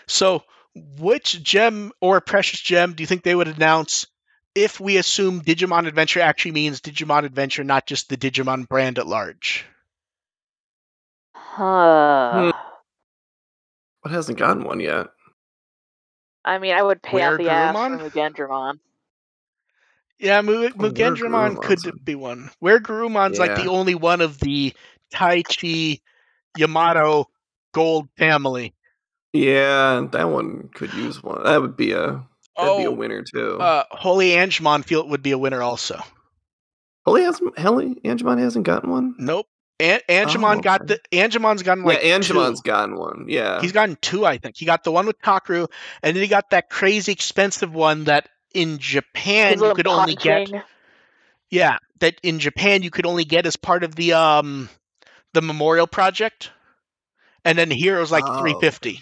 So, which gem or precious gem do you think they would announce if we assume Digimon Adventure actually means Digimon Adventure, not just the Digimon brand at large? Huh. Hmm. What hasn't gotten one yet? I mean, I would pay out Where the ass Garurumon? for Mugendramon. Yeah, Mu- Mugendramon could Gurumon's- be one. Where Gurumon's like the only one of the Tai Chi Yamato Gold family. Yeah, that one could use one. That would be a that'd be a Oh, winner too. uh, Holy Angemon feel it would be a winner also. Holy hasn't Holy Angemon hasn't gotten one. Nope. An- Angemon Oh, got the Angemon's gotten like yeah, Angemon's two. gotten one. Yeah, He's gotten two, I think. He got the one with Takeru, and then he got that crazy expensive one that in Japan His you could only get. punching. Yeah, that in Japan you could only get as part of the um the memorial project, and then here it was like three fifty.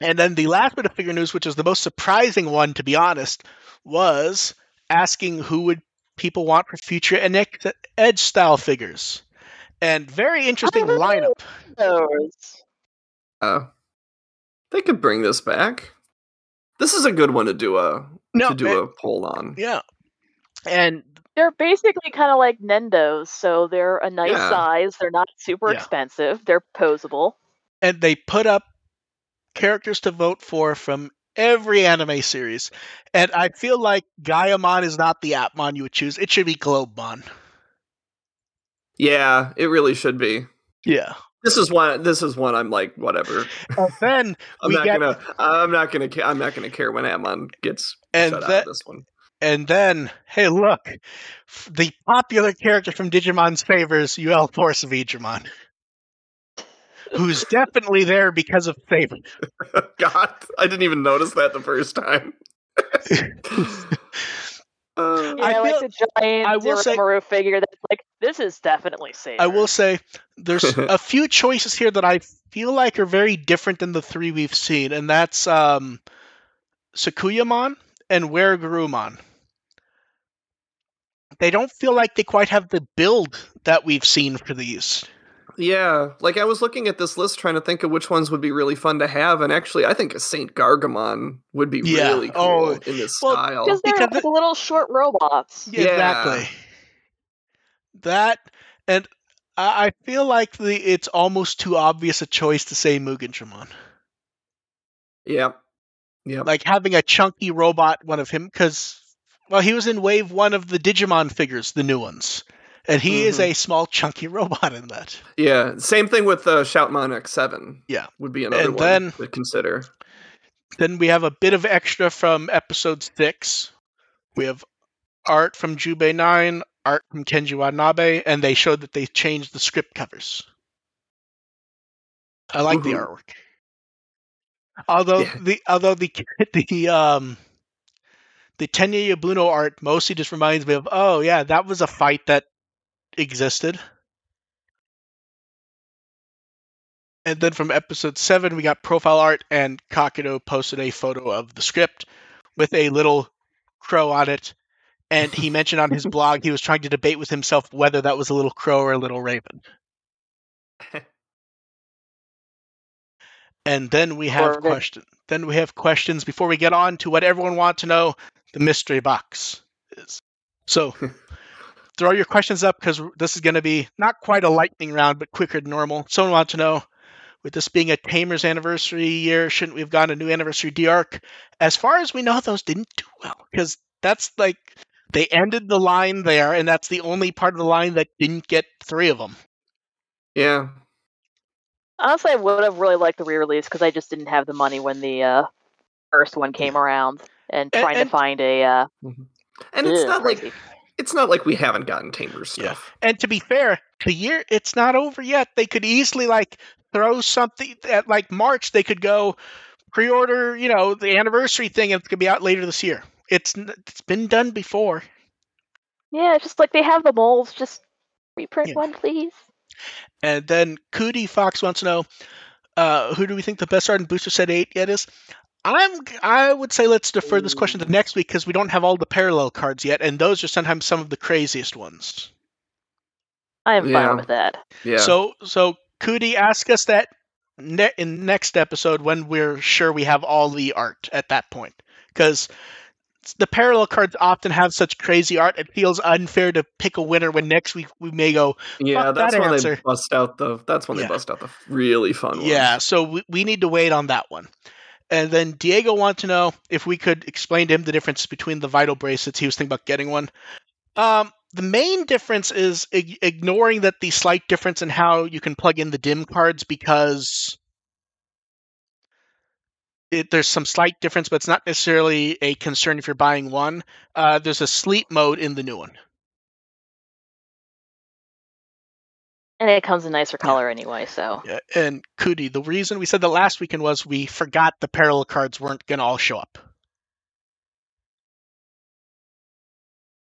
And then the last bit of figure news, which is the most surprising one, to be honest, was asking who would people want for future NX Edge style figures, and very interesting Oh. lineup. Those. Uh, they could bring this back. This is a good one to do a No, to do eh, a poll on. yeah, and They're basically kind of like Nendos, so they're a nice Yeah. size. They're not super Yeah. expensive. They're posable. and they put up characters to vote for from every anime series. And I feel like Gaiamon is not the Appmon you would choose. It should be Globemon. Yeah, it really should be. Yeah. This is one. This is one. I'm like, whatever. And then I'm not get gonna. I'm not gonna. I'm not gonna care when Amon gets and shut out that of this one. and then hey look, the popular character from Digimon's favors, UL Force Vegemon. Who's definitely there because of favor. God, I didn't even notice that the first time. Uh, Yeah, I like feel- the giant I will say- figure that's like, this is definitely safe. I will say there's a few choices here that I feel like are very different than the three we've seen, and that's um, Sakuyamon and Weregarumon. They don't feel like they quite have the build that we've seen for these. Yeah, like I was looking at this list trying to think of which ones would be really fun to have, and actually, I think a Saint Galgomon would be Yeah. really oh, cool Oh, in this well, style. Because they're because like little short robots. Yeah, Yeah. Exactly. That and I I feel like the it's almost too obvious a choice to say Mugendramon. Yep. yeah. Like having a chunky robot, one of him, because well, he was in Wave One of the Digimon figures, the new ones, and he is Mhm. a small chunky robot in that. yeah. Same thing with uh, Shoutmon X7. Yeah. Would be another And one then- to consider. Then we have a bit of extra from episode six. We have art from Jubei Nine, art from Kenji Watanabe, and they showed that they changed the script covers. I like the artwork. Although Yeah. the although the the um the Tenya Yabuno art mostly just reminds me of oh yeah that was a fight that existed. And then from episode seven, we got profile art, and Kakudo posted a photo of the script with a little crow on it. And he mentioned on his blog he was trying to debate with himself whether that was a little crow or a little raven. And then we have question. Then we have questions before we get on to what everyone wants to know. The mystery box is. So throw your questions up because this is going to be not quite a lightning round, but quicker than normal. Someone wants to know, with this being a Tamer's anniversary year, shouldn't we have gotten a new anniversary D-Arc? As far as we know, those didn't do well because that's like they ended the line there, and that's the only part of the line that didn't get three of them. Yeah. Honestly, I would have really liked the re-release because I just didn't have the money when the uh, first one came around, and And- trying and- to find a. Uh, And it's ugh, not like crazy. It's not like we haven't gotten Tamers Yeah. stuff. And to be fair, the year it's not over yet. They could easily like throw something at like March. They could go pre-order, you know, the anniversary thing, and it's gonna be out later this year. It's it's been done before. Yeah, it's just like they have the molds. Just reprint Yeah. one, please. And then Cootie Fox wants to know, uh, who do we think the best art in Booster Set Eight yet is? I'm I would say let's defer this question to next week because we don't have all the parallel cards yet, and those are sometimes some of the craziest ones. I am Yeah. fine with that. Yeah. So so Cootie, ask us that ne- in next episode when we're sure we have all the art at that point, because the parallel cards often have such crazy art. It feels unfair to pick a winner when next week we may go, yeah, that's that when answer. they bust out the that's when Yeah. they bust out the really fun ones. yeah. So we, we need to wait on that one. And then Diego wanted to know if we could explain to him the difference between the vital bracelets. He was thinking about getting one. Um, the main difference is ig- ignoring that the slight difference in how you can plug in the dim cards because it, there's some slight difference, but it's not necessarily a concern if you're buying one. Uh, there's a sleep mode in the new one. And it comes in nicer color anyway, so Yeah, and Cootie, the reason we said the last weekend was we forgot the parallel cards weren't going to all show up.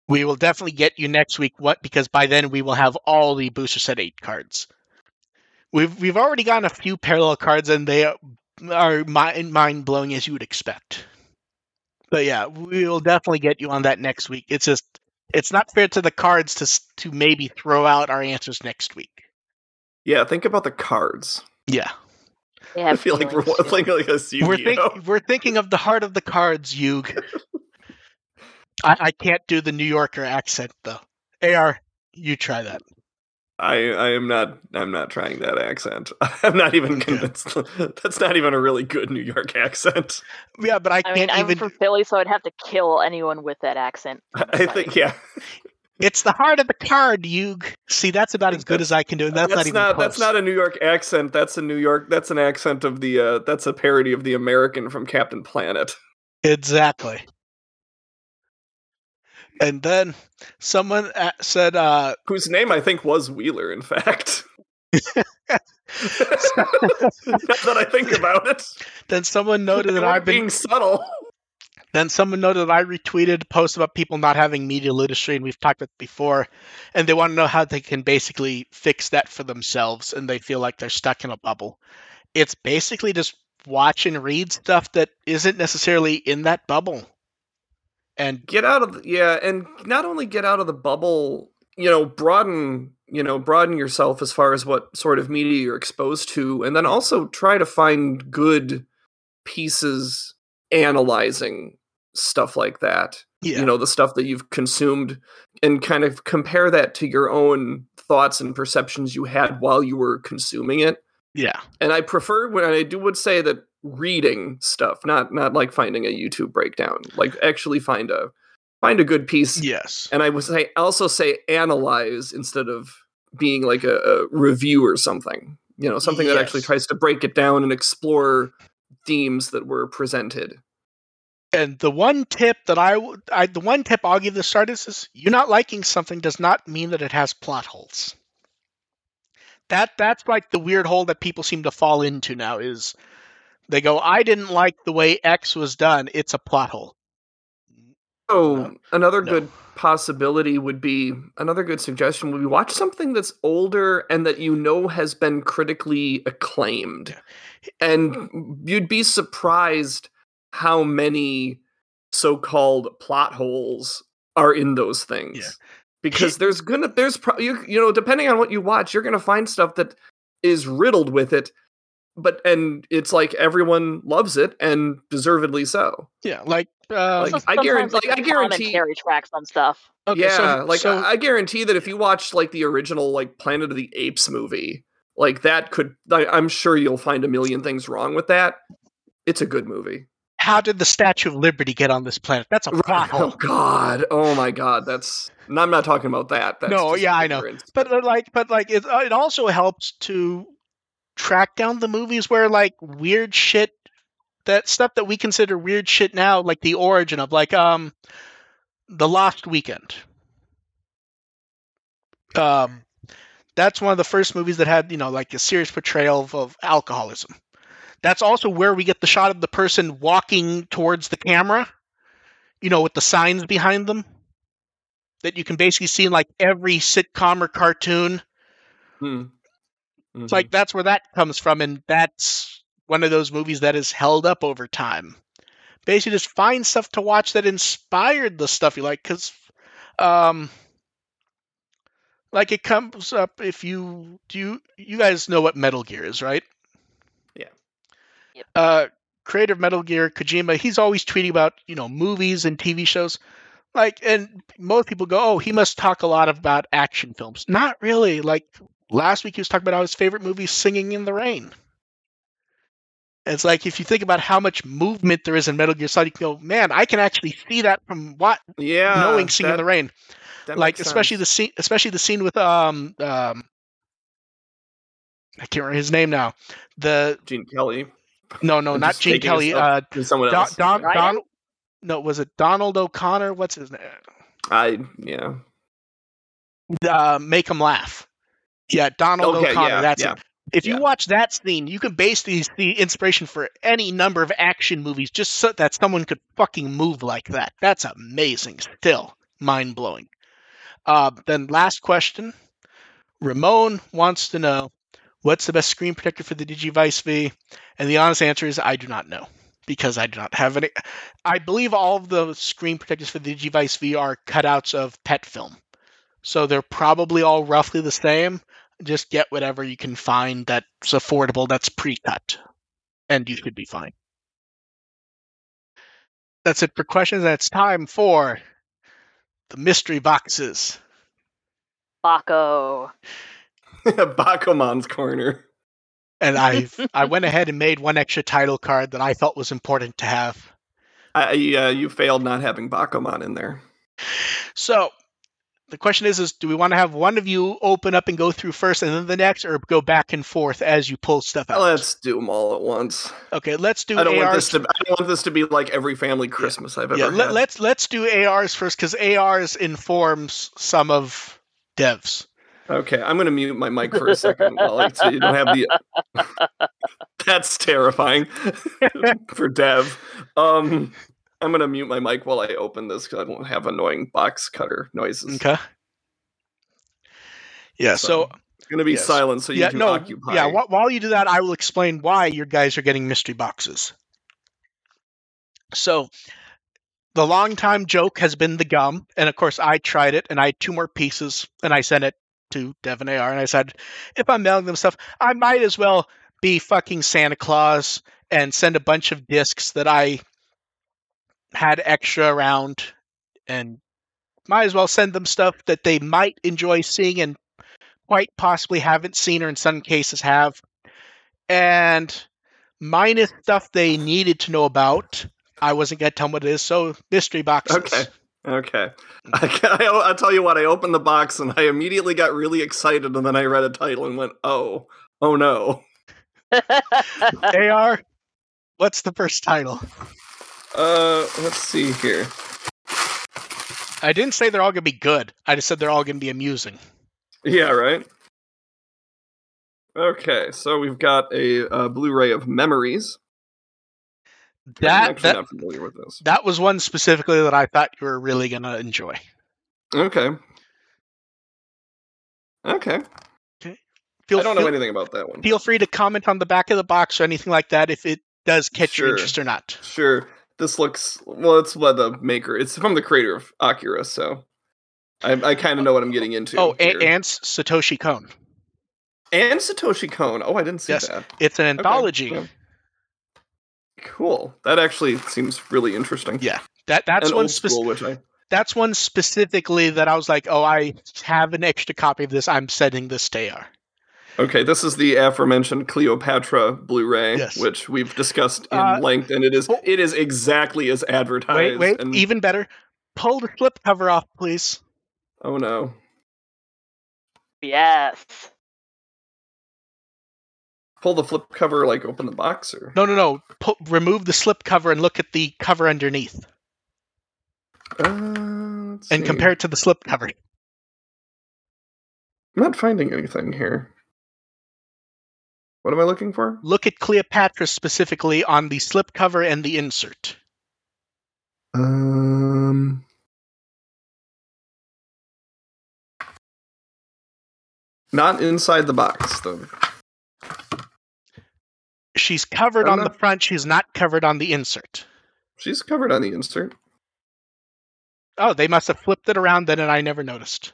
We will definitely get you next week. What? Because by then we will have all the booster set eight cards. We've we've already gotten a few parallel cards, and they are mind mind blowing as you would expect. But yeah, we will definitely get you on that next week. It's just it's not fair to the cards to to maybe throw out our answers next week. Yeah, think about the cards. Yeah. Yeah, I feel like we're feelings, too. thinking like a We're, think, we're thinking of the heart of the cards, Yug. I, I can't do the New Yorker accent though. AR, you try that. I I am not I'm not trying that accent. I'm not even Okay. convinced. That's not even a really good New York accent. Yeah, but I I can't mean, I'm even. from Philly, so I'd have to kill anyone with that accent. I think yeah. It's the heart of the card, Yug. See, that's about as good as I can do, and that's, not even close. that's not a New York accent. That's a New York. That's an accent of the. Uh, that's a parody of the American from Captain Planet. exactly. And then someone said, uh, Whose name I think was Wheeler. In fact. now that I think about it, then someone noted that I've been being subtle. Then someone noted that I retweeted a post about people not having media literacy, and we've talked about it before, and they want to know how they can basically fix that for themselves, and they feel like they're stuck in a bubble. It's basically just watch and read stuff that isn't necessarily in that bubble. And get out of the, yeah and not only get out of the bubble you know broaden you know broaden yourself as far as what sort of media you're exposed to and then also try to find good pieces analyzing stuff like that. Yeah, you know the stuff that you've consumed and kind of compare that to your own thoughts and perceptions you had while you were consuming it. Yeah, and i prefer when i do would say that reading stuff not not like finding a youtube breakdown like actually find a find a good piece. Yes, and i would say also say analyze instead of being like a, a review or something you know something that actually tries to break it down and explore themes that were presented. And the one tip that I, I the one tip I'll give the artists is you not liking something does not mean that it has plot holes. That that's like the weird hole that people seem to fall into now is they go, I didn't like the way X was done. It's a plot hole. Oh, No. another No. good possibility would be another good suggestion would be watch something that's older and that you know has been critically acclaimed. And you'd be surprised how many so-called plot holes are in those things. Yeah. Because there's gonna there's pro- you, you know depending on what you watch you're gonna find stuff that is riddled with it but and it's like everyone loves it and deservedly so Yeah, like, uh, Like, Also, I guarantee- like, I guarantee- commentary tracks on stuff. okay, yeah, so, like so, I, I guarantee that if you watch like the original like Planet of the Apes movie, like that could I, I'm sure you'll find a million things wrong with that. It's a good movie. how did the Statue of Liberty get on this planet? That's a plot Oh. God! Oh my God! That's. And I'm not talking about that. That's No, yeah, I know. But uh, like, but like, it uh, it also helps to track down the movies where like weird shit, that stuff that we consider weird shit now, like the origin of like um, the Lost Weekend. Um, that's one of the first movies that had you know like a serious portrayal of, of alcoholism. That's also where we get the shot of the person walking towards the camera, you know, with the signs behind them that you can basically see in like every sitcom or cartoon. Hmm. It's like that's where that comes from, and that's one of those movies that is held up over time. Basically, just find stuff to watch that inspired the stuff you like, because, um, like it comes up if you do you you guys know what Metal Gear is, right? Yeah. Yep. Uh, creator of Metal Gear, Kojima, he's always tweeting about you know movies and TV shows. Like, and most people go, "Oh, he must talk a lot about action films." Not really. Like last week, he was talking about how his favorite movie, is "Singing in the Rain." It's like if you think about how much movement there is in Metal Gear Solid, you can go, "Man, I can actually see that from what yeah, knowing "Singing in the Rain." like especially sense. the scene, especially the scene with um um. I can't remember his name now. The Gene Kelly. no, no, I'm not Gene Kelly. Uh, someone Don, else. Don, Ryan? Don, no, was it Donald O'Connor? What's his name? I yeah. uh, make him laugh. Yeah, Donald Okay, O'Connor. yeah, that's yeah, it. If you yeah. watch that scene, you can basically the inspiration for any number of action movies just so that someone could fucking move like that. That's amazing. Still mind blowing. Uh, then last question. Ramon wants to know what's the best screen protector for the Digivice V, and the honest answer is I do not know because I do not have any. I believe all of the screen protectors for the Digivice V are cutouts of PET film. So they're probably all roughly the same. Just get whatever you can find that's affordable, that's pre-cut, and you should be fine. That's it for questions. and it's time for the mystery boxes. Baco. Bakumon's corner. And I I went ahead and made one extra title card that I felt was important to have. I, yeah, you failed not having Bakumon in there. So the question is: Is do we want to have one of you open up and go through first, and then the next, or go back and forth as you pull stuff out? Let's do them all at once. okay, let's do I don't want ARs. this to. I don't want this to be like every family Christmas I've ever yeah, had. let, let's let's do ARs first because ARs informs some of devs. Okay, I'm gonna mute my mic for a second while I, so you don't have the. That's terrifying for Dev. Um, I'm gonna mute my mic while I open this because I don't have annoying box cutter noises. Okay. Yeah. So, It's gonna be Yes. silent so you yeah, can no, occupy. yeah. Wh- while you do that, I will explain why your guys are getting mystery boxes. So, the long time joke has been the gum, and of course, I tried it, and I had two more pieces, and I sent it to Devon AR, and I said, if I'm mailing them stuff, I might as well be fucking Santa Claus and send a bunch of discs that I had extra around, and might as well send them stuff that they might enjoy seeing and quite possibly haven't seen or in some cases have. And minus stuff they needed to know about. I wasn't going to tell them what it is, so mystery boxes. Okay. Okay. Hmm. I, ca- I, I'll tell you what, I opened the box and I immediately got really excited and then I read a title and went, oh, oh no. AR, what's the first title? Uh, let's see here. I didn't say they're all going to be good. I just said they're all going to be amusing. Yeah, right? Okay, so we've got a uh, Blu ray of Memories. That actually that, not familiar with this. that was one specifically that I thought you were really going to enjoy. Okay. Okay. Feel, I don't know feel, anything about that one. feel free to comment on the back of the box or anything like that if it does catch your interest or not. Sure. This looks well. It's what the maker. It's from the creator of Akira, so I, I kind of know what I'm getting into. Oh, here. and Satoshi Kon. and Satoshi Kon. Oh, I didn't see Yes. that. It's an Okay, anthology. yeah. Cool. That actually seems really interesting. Yeah, that that's and one old spec- school, which I that's one specifically that I was like, oh, I have an extra copy of this. I'm sending this to AR. Okay, this is the aforementioned Cleopatra Blu-ray, Yes. which we've discussed in Uh, length, and it is oh. it is exactly as advertised. Wait, wait, and, even better. Pull the slip cover off, please. oh no, Yes. pull the flip cover, like open the box, or No, no, no. Pu- remove the slip cover and look at the cover underneath, uh, and see. compare it to the slip cover. I'm not finding anything here. What am I looking for? Look at Cleopatra specifically on the slip cover and the insert. Um, not inside the box though. She's covered I'm on the front. She's not covered on the insert. She's covered on the insert. Oh, they must have flipped it around then, and I never noticed.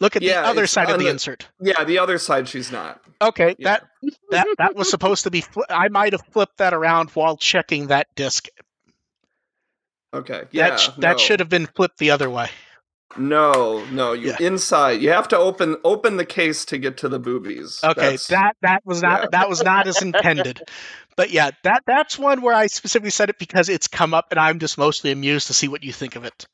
Look at Yeah, the other side of the the- insert. Yeah, the other side she's not. Okay, Yeah. that that that was supposed to be. Fli- I might have flipped that around while checking that disc. Okay. Yeah. that sh- that should have been flipped the other way. No, no, you Yeah. inside. You have to open open the case to get to the boobies. Okay, That's- that that was not yeah. that was not as intended. But yeah, that that's one where I specifically said it because it's come up, and I'm just mostly amused to see what you think of it.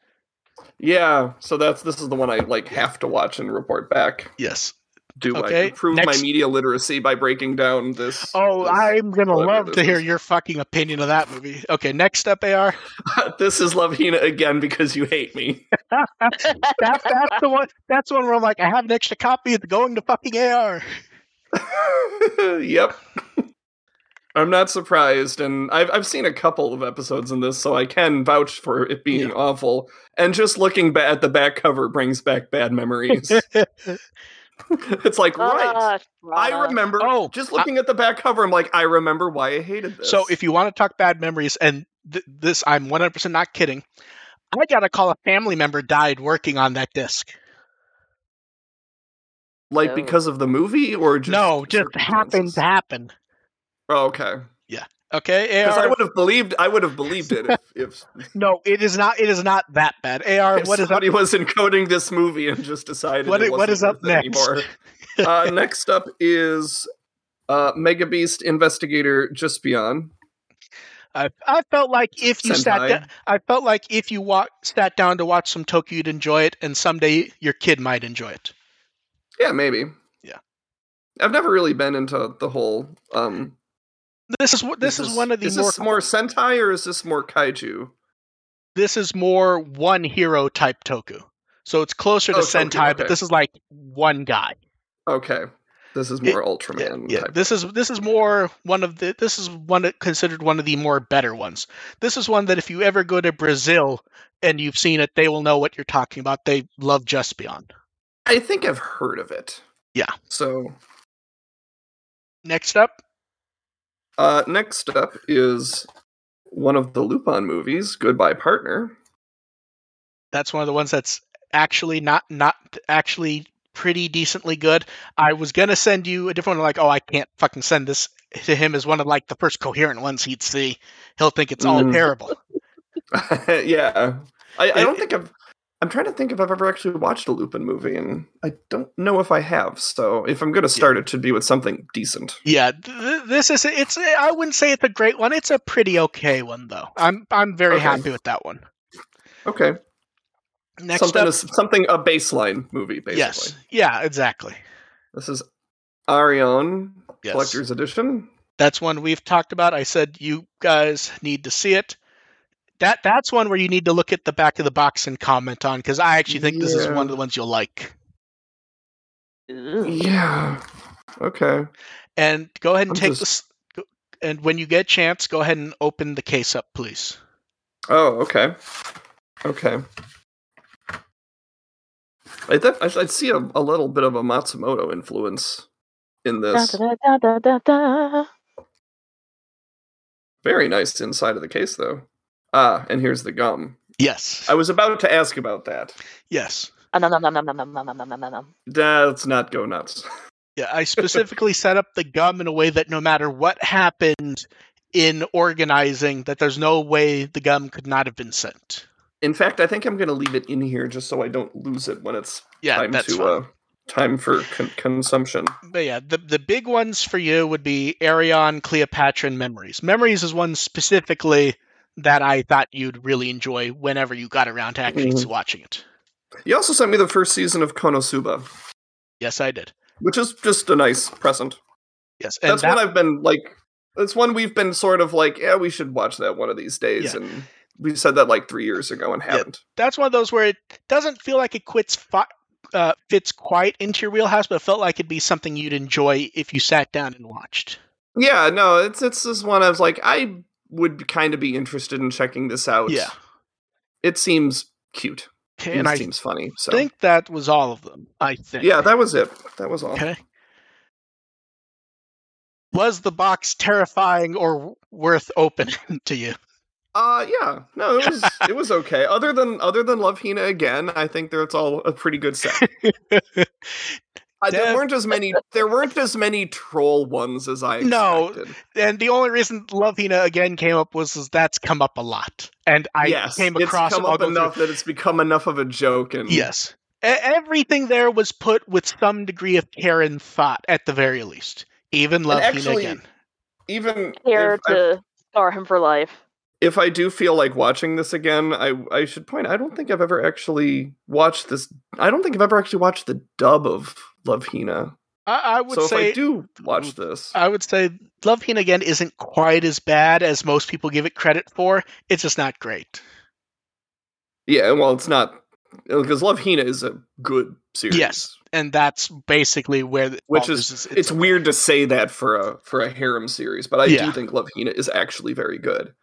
yeah. So that's this is the one I like have to watch and report back. Yes. Do Okay, I prove next- my media literacy by breaking down this? Oh, this- I'm gonna love to hear is. your fucking opinion of that movie. Okay, next up, AR. this is Love Hina again because you hate me. That's that's the one. That's one where I'm like, I have an extra copy. It's going to fucking AR. yep. I'm not surprised, and I've I've seen a couple of episodes in this, so I can vouch for it being Yeah. awful. And just looking ba- at the back cover brings back bad memories. it's like right. Ah, I remember. Oh, just looking at the back cover, I'm like, I remember why I hated this. So if you want to talk bad memories, and th- this, I'm 100% not kidding. I got to call a family member died working on that disc. like Oh. because of the movie, or just no, just happened to happen. Oh, okay. Okay, Because I would have believed. I would have believed it if, if, No, it is not. It is not that bad. AR, if what is up? somebody was encoding this movie and just decided What it i- wasn't is up next? anymore. uh, next up is uh, Mega Beast Investigator Jaspion. I, I felt like if you sat Sentai. down, I felt like if you walk, sat down to watch some Toku, you'd enjoy it, and someday your kid might enjoy it. Yeah, maybe. Yeah. I've never really been into the whole. Um, This is this is, one of the is more this more Sentai or is this more Kaiju? this is more one hero type Toku. So it's closer to Oh, Toku, Sentai, but this is like one guy. Okay, this is It- more Ultraman. Yeah, type. this is this is more one of the this is one considered one of the more better ones. This is one that if you ever go to Brazil and you've seen it, they will know what you're talking about. They love Jaspion. I think I've heard of it. Yeah. So Next up, uh, next up is one of the Lupin movies, Goodbye Partner. that's one of the ones that's actually not not actually pretty decently good. I was gonna send you a different one, like, oh, I can't fucking send this to him as one of like the first coherent ones he'd see. He'll think it's all Mm. terrible. yeah, I, I don't think I've. I'm trying to think if I've ever actually watched a Lupin movie, and I don't know if I have. So if I'm going to start, it should be with something decent. Yeah, th- this is it's. I wouldn't say it's a great one. It's a pretty okay one though. I'm I'm very Okay. happy with that one. Okay, Next something up, is something a baseline movie, basically. yes, yeah, exactly. This is Arion Yes. Collector's Edition. That's one we've talked about. I said you guys need to see it. That that's one where you need to look at the back of the box and comment on because I actually think this is one of the ones you'll like. Yeah. Okay. And go ahead and I'm take just- this. And when you get a chance, go ahead and open the case up, please. Oh, okay. Okay. I def- I- I'd see a, a little bit of a Matsumoto influence in Da, this. da, da, da, da, da. Very nice inside of the case, though. Ah, and here's the gum. Yes. I was about to ask about that. yes. Ah, nom, nom, nom, nom, nom, nom, nom, nom, nom, nom, nom. Let's not go nuts. Yeah, I specifically set up the gum in a way that no matter what happened in organizing, that there's no way the gum could not have been sent. In fact, I think I'm going to leave it in here just so I don't lose it when it's Yeah, time that's to uh, time for con- consumption. But yeah, the the big ones for you would be Arion, Cleopatra, and Memories. Memories is one specifically that I thought you'd really enjoy whenever you got around to actually Mhm. watching it. You also sent me the first season of Konosuba, Yes, I did. which is just a nice present. Yes, and That's that, one I've been like. That's one we've been sort of like, yeah, we should watch that one of these days, Yeah. and we said that like three years ago and haven't. that's one of those where it doesn't feel like it quits fi- uh, fits quite into your wheelhouse, but it felt like it'd be something you'd enjoy if you sat down and watched. Yeah, no, it's it's this one I was like, I would kind of be interested in checking this out. Yeah. it seems cute. Okay, it I seems funny. So I think that was all of them. I think. yeah, that was it. That was all. Okay. Was the box terrifying or worth opening to you? Uh yeah. No, it was it was okay. Other than other than Love Hina again, I think that's all a pretty good set. Uh, there weren't as many there weren't as many troll ones as I No. expected. and the only reason Love Hina again came up was is that's come up a lot, and I yes, came across it's come up go through- enough that it's become enough of a joke and Yes, everything there was put with some degree of care and thought, at the very least. Even Love Hina actually, again. even Care if, I- to scar him for life. if I do feel like watching this again, I I should point I don't think I've ever actually watched this I don't think I've ever actually watched the dub of Love Hina. I, I would So say if I do watch this, I would say Love Hina again isn't quite as bad as most people give it credit for. It's just not great. yeah, well it's not uh, because Love Hina is a good series. Yes, and that's basically where the Which fault is it's, weird to say that for a for a harem series, but I Yeah. do think Love Hina is actually very good.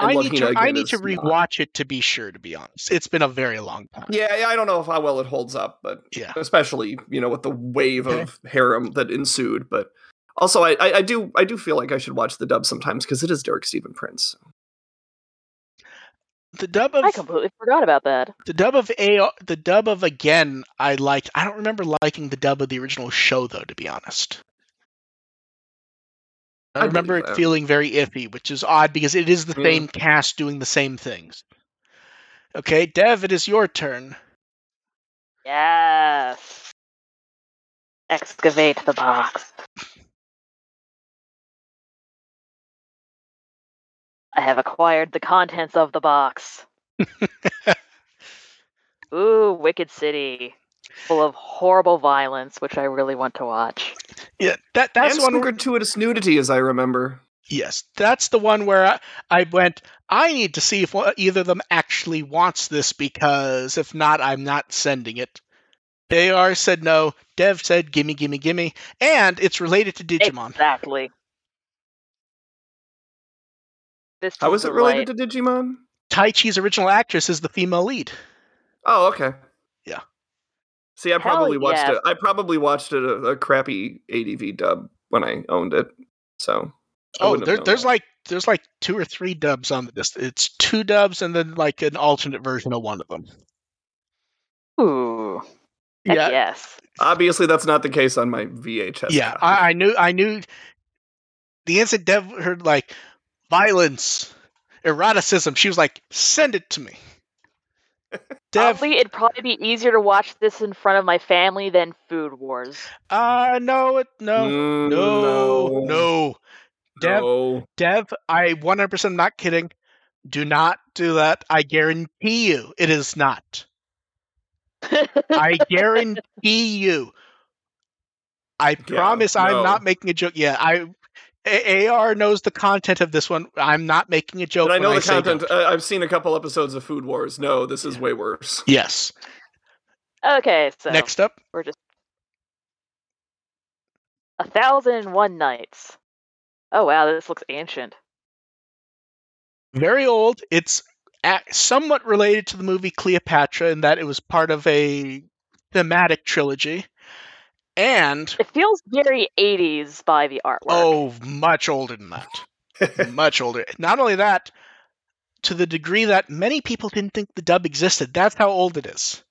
And I need to I again need to is not. rewatch it to be sure. To be honest, it's been a very long time. Yeah, yeah, I don't know if how well it holds up, but Yeah. especially you know with the wave Okay. of harem that ensued. But also, I, I, I do I do feel like I should watch the dub sometimes because it is Derek Stephen Prince. The dub of I completely forgot about that. the dub of a the dub of again I liked. I don't remember liking the dub of the original show though. To be honest. I I remember it feeling very iffy, which is odd because it is the Mm. same cast doing the same things. Okay, Dev, it is your turn. Yes. Excavate the box. I have acquired the contents of the box. Ooh, Wicked City. Full of horrible violence, which I really want to watch. Yeah, that that's and one. some Where, gratuitous nudity, as I remember. yes, that's the one where I, I went. I need to see if one- either of them actually wants this because if not, I'm not sending it. AR said no. Dev said gimme, gimme, gimme, and it's related to Digimon. Exactly. This How is the it related right- to Digimon? Taichi's original actress is the female lead. Oh, okay. Yeah. See, I Hell probably watched yeah. it. I probably watched it a, a crappy ADV dub when I owned it. So. Oh, there, there's that. like there's like two or three dubs on the this. It's two dubs and then like an alternate version of one of them. Ooh. Yeah, yes. Obviously, that's not the case on my VHS. yeah. I, I knew I knew the instant Dev heard like violence, eroticism. She was like, "Send it to me." Dev, Probably it'd probably be easier to watch this in front of my family than Food Wars. uh no, it no, Mm, no, no, Dev, no. Dev. I 100% am not kidding. Do not do that. I guarantee you, it is not. I guarantee you. I promise I'm not making a joke. Yeah, I A- AR knows the content of this one. I'm not making a joke. But I when know the say content. don't. Uh, I've seen a couple episodes of Food Wars. No, this is way worse. Yes. okay, so Next up, we're just a thousand and one nights. Oh wow, this looks ancient. very old. It's a somewhat related to the movie Cleopatra in that it was part of a thematic trilogy, and It feels very 80s by the artwork. oh, much older than that. much older. Not only that, to the degree that many people didn't think the dub existed. That's how old it is.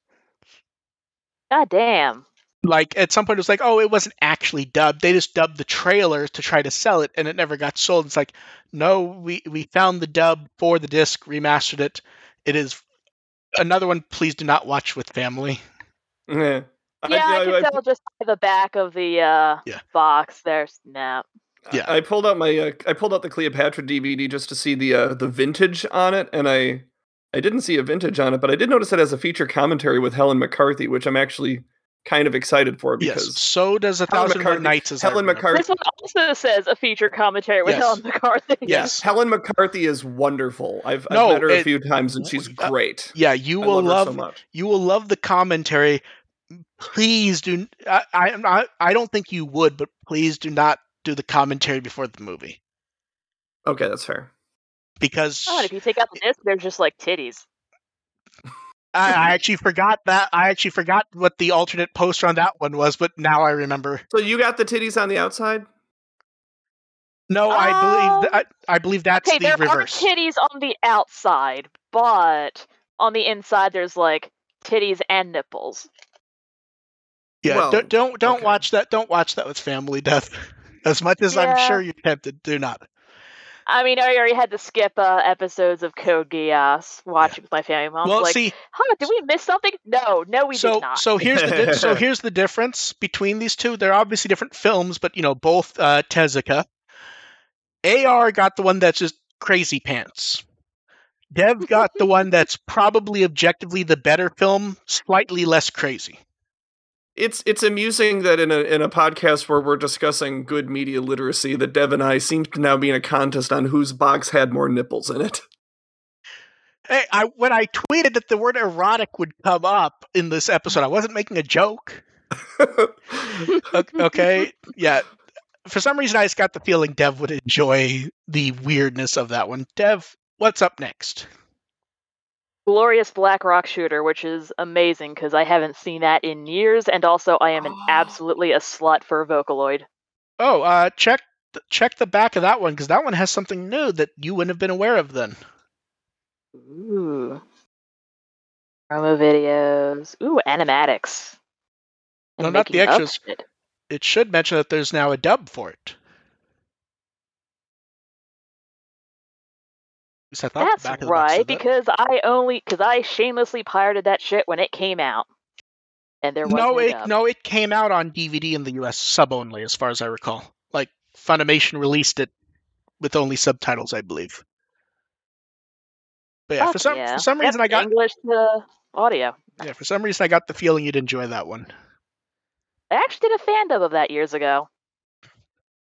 god damn. Like at some point, it was like, oh, it wasn't actually dubbed. They just dubbed the trailer to try to sell it, and it never got sold. It's like, no, we we found the dub for the disc, remastered it. It is another one. Please do not watch with family. Eh. Yeah, I, I- can I- tell just by the back of the uh, Yeah. box. There's no. Yeah. I pulled out my uh, I pulled out the Cleopatra DVD just to see the uh, the vintage on it, and I I didn't see a vintage on it, but I did notice it has a feature commentary with Helen McCarthy, which I'm actually kind of excited for Yes. because So does a thousand thousand and one McCarthy- nights. As Helen. McCarthy- This one also says a feature commentary with Yes. Helen McCarthy. Yes. Helen McCarthy is wonderful. I've, I've met her a few times and she's uh, great. Yeah, you I will love, love, her so much. you will love the commentary. Please do. I, I I'm I don't think you would, but please do not do the commentary before the movie Okay, that's fair. because Oh, if you take out the disc, they're just like titties. I, I actually forgot that. I actually forgot what the alternate poster on that one was, but now I remember. So you got the titties on the outside? No, I Um, believe that, I, I believe that's okay, the there reverse. are titties on the outside, but on the inside there's like titties and nipples. Yeah, Well, don't don't, don't okay. watch that. Don't watch that with family death. As much as I'm sure you're tempted, do not. I mean, I already had to skip uh, episodes of Code Geass watching with my family. Mom's well, like, see, huh, did we miss something? No, no, we so did not. so here's the di- so here's the difference between these two. They're obviously different films, but you know both uh, Tezuka. AR got the one that's just crazy pants. Dev got the one that's probably objectively the better film, slightly less crazy. It's it's amusing that in a in a podcast where we're discussing good media literacy, that Dev and I seem to now be in a contest on whose box had more nipples in it. Hey, I when I tweeted that the word erotic would come up in this episode, I wasn't making a joke. Okay, yeah. For some reason, I just got the feeling Dev would enjoy the weirdness of that one. Dev, what's up next? Glorious Black Rock Shooter, which is amazing because I haven't seen that in years, and also I am an Oh. absolutely a slut for Vocaloid. Oh, uh, check th- check the back of that one because that one has something new that you wouldn't have been aware of then. Ooh. Promo videos. Ooh, animatics. No, not the extras. shit. It should mention that there's now a dub for it. That's back of the right, because I only because I shamelessly pirated that shit when it came out, and there was no, it dub. no, it came out on DVD in the U.S. sub only, as far as I recall. Like Funimation released it with only subtitles, I believe. But yeah, Fuck for some yeah. for some reason Yep, I got English to audio. yeah for some reason I got the feeling you'd enjoy that one. I actually did a fan dub of that years ago.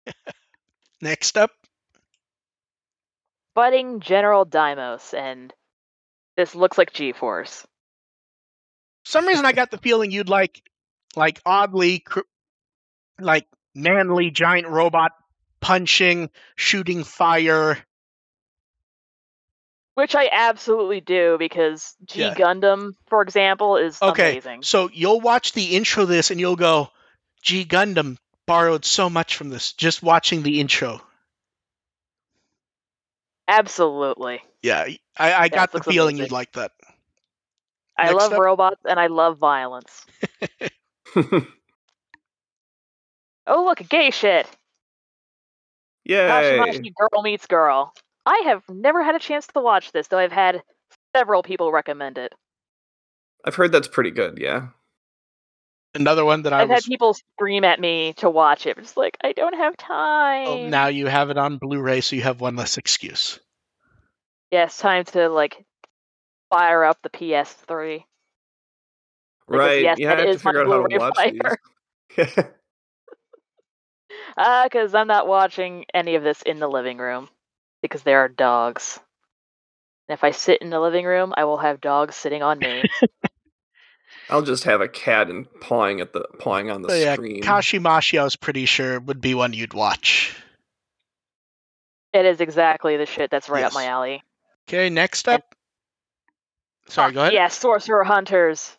Next up, Fighting General Daimos, and this looks like G-Force. for some reason I got the feeling you'd like like oddly cr- like manly giant robot punching, shooting fire. Which I absolutely do because G Yeah. Gundam, for example, is Okay, amazing. So you'll watch the intro to this and you'll go, G Gundam borrowed so much from this." Just watching the intro. Absolutely. Yeah, I, I got the feeling amazing. you'd like that. I Next love up- robots and I love violence. Oh, look, gay shit. Yay! Kashimashi Girl Meets Girl. I have never had a chance to watch this, though I've had several people recommend it. I've heard that's pretty good. Yeah. Another one that I I've had people scream at me to watch it. It's like, I don't have time. Oh, now you have it on Blu-ray, so you have one less excuse. Yes, time to, like, fire up the PS3. Because, right. yes, yeah, I have to is my figure out how to Blu-ray watch player. these. Ah, because I'm not watching any of this in the living room. Because there are dogs. And if I sit in the living room, I will have dogs sitting on me. I'll just have a cat and pawing at the pawing on the So yeah, screen. Kashimashi, I was pretty sure would be one you'd watch. it is exactly the shit that's right up my alley. Okay, next up. Sorry, go uh, ahead. Yeah, Sorcerer Hunters.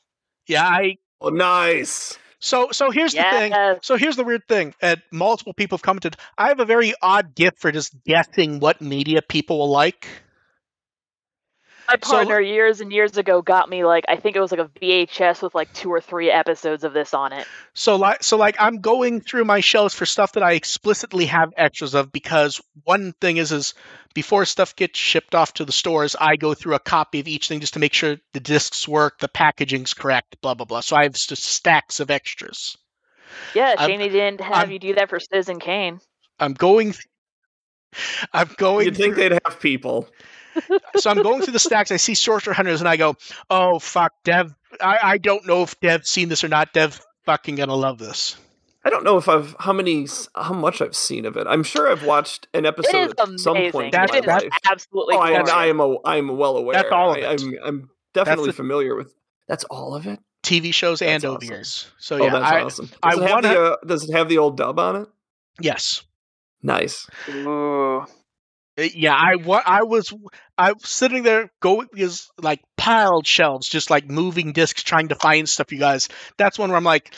Yeah, I. oh, nice. So, so here's the thing. So here's the weird thing, and multiple people have commented. I have a very odd gift for just guessing what media people will like. My So- partner years and years ago got me like I think it was like a VHS with like two or three episodes of this on it. So like so like I'm going through my shelves for stuff that I explicitly have extras of because one thing is is before stuff gets shipped off to the stores, I go through a copy of each thing just to make sure the discs work, the packaging's correct, blah blah blah. So I have just stacks of extras. Yeah, I'm- shame they didn't have I'm- you do that for Citizen Kane. I'm going I'm going You'd think through, they'd have people. so I'm going through the stacks. I see Sorcerer Hunters and I go, "Oh fuck, Dev. I, I don't know if Dev's seen this or not. Dev fucking gonna love this." I don't know if I've how many how much I've seen of it. I'm sure I've watched an episode at some point That's- in my is life. absolutely Oh, I, glorious. I am a, I'm well aware. That's all of I, it. I'm, I'm definitely the- familiar with. That's all of it. TV shows and That's awesome. OVAs. So oh, yeah, that's I, awesome. I Does it, have wanna- the, uh, does it have the old dub on it? yes. Nice. Ooh. Uh, Yeah, I wa- I was I was sitting there going because like piled shelves, just like moving discs, trying to find stuff. You guys, that's one where I'm like,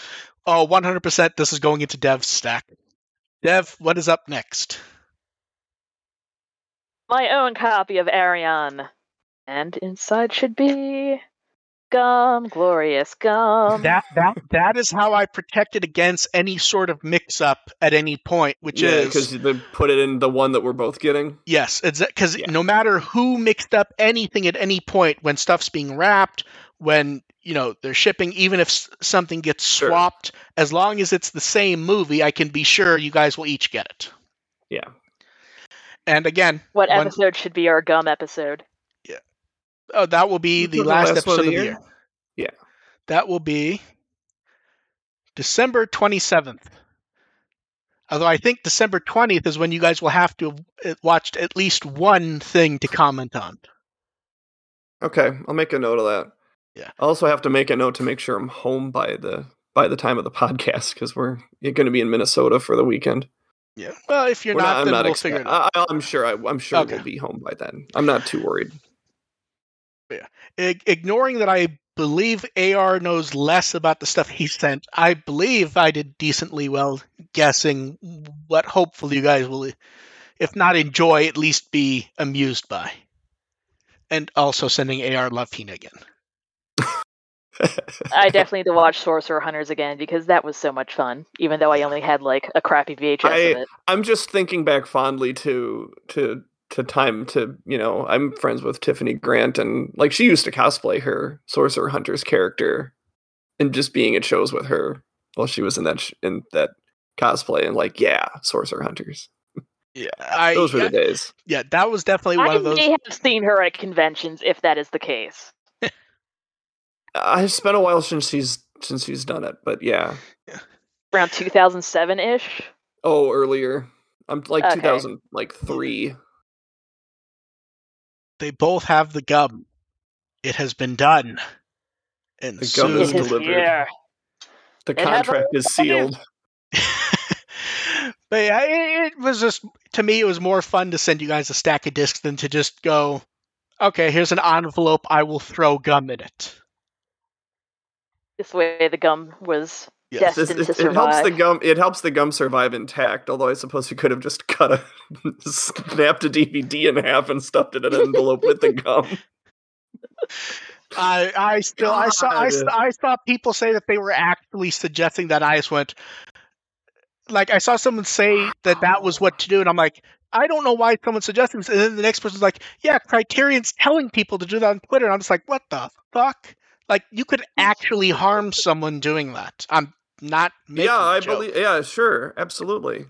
oh, 100 percent, this is going into Dev's stack. Dev, what is up next? My own copy of Arion. And inside should be gum, glorious gum. that that that is how I protected against any sort of mix up at any point, which yeah, is because they put it in the one that we're both getting. Yes, because Yeah. no matter who mixed up anything at any point, when stuff's being wrapped, when you know they're shipping, even if something gets Sure. swapped, as long as it's the same movie, I can be sure you guys will each get it. Yeah. And again, what one- episode should be our gum episode? Oh, that will be the The last, last episode of the year? year. Yeah. That will be December twenty seventh. Although I think December twentieth is when you guys will have to have uh, watched at least one thing to comment on. Okay, I'll make a note of that. Yeah. I also have to make a note to make sure I'm home by the by the time of the podcast because we're going to be in Minnesota for the weekend. Yeah. Well, if you're We're not, I'm then not we'll expe- figure it out. I, I'm sure. I, I'm sure Okay. we'll be home by then. I'm not too worried. Ig- ignoring that I believe AR knows less about the stuff he sent, I believe I did decently well guessing what hopefully you guys will, if not enjoy, at least be amused by. And also sending AR Love Hina again. I definitely need to watch Sorcerer Hunters again because that was so much fun, even though I only had like a crappy VHS I- of it. I'm just thinking back fondly to to to time to you know I'm friends with Tiffany Grant and like she used to cosplay her Sorcerer Hunter's character and just being at shows with her while she was in that sh- in that cosplay and like yeah Sorcerer Hunters Yeah, I, those were yeah, the days. yeah, that was definitely one of those. may have seen her at conventions if that is the case. I it's been a while since she's since she's done it, but yeah. Around 2007 ish. Oh, earlier. I'm like Okay. 2000 like 3. They both have the gum. It has been done. And The gum soon is It is delivered. here. The contract is sealed. but yeah, it, it was just to me it was more fun to send you guys a stack of discs than to just go, okay, here's an envelope, I will throw gum in it. This way the gum was Yes. This- destined it, to it helps the gum it helps the gum survive intact, although I suppose you could have just cut a snapped a DVD in half and stuffed it in an envelope with the gum. I I still I saw I, God. s- I saw people say that they were actually suggesting that I just went like I saw someone say that that was what to do and I'm like I don't know why someone's suggesting this and then the next person's like yeah Criterion's telling people to do that on Twitter and I'm just like what the fuck like you could actually harm someone doing that I'm not making yeah, I joke. believe yeah, sure. Absolutely.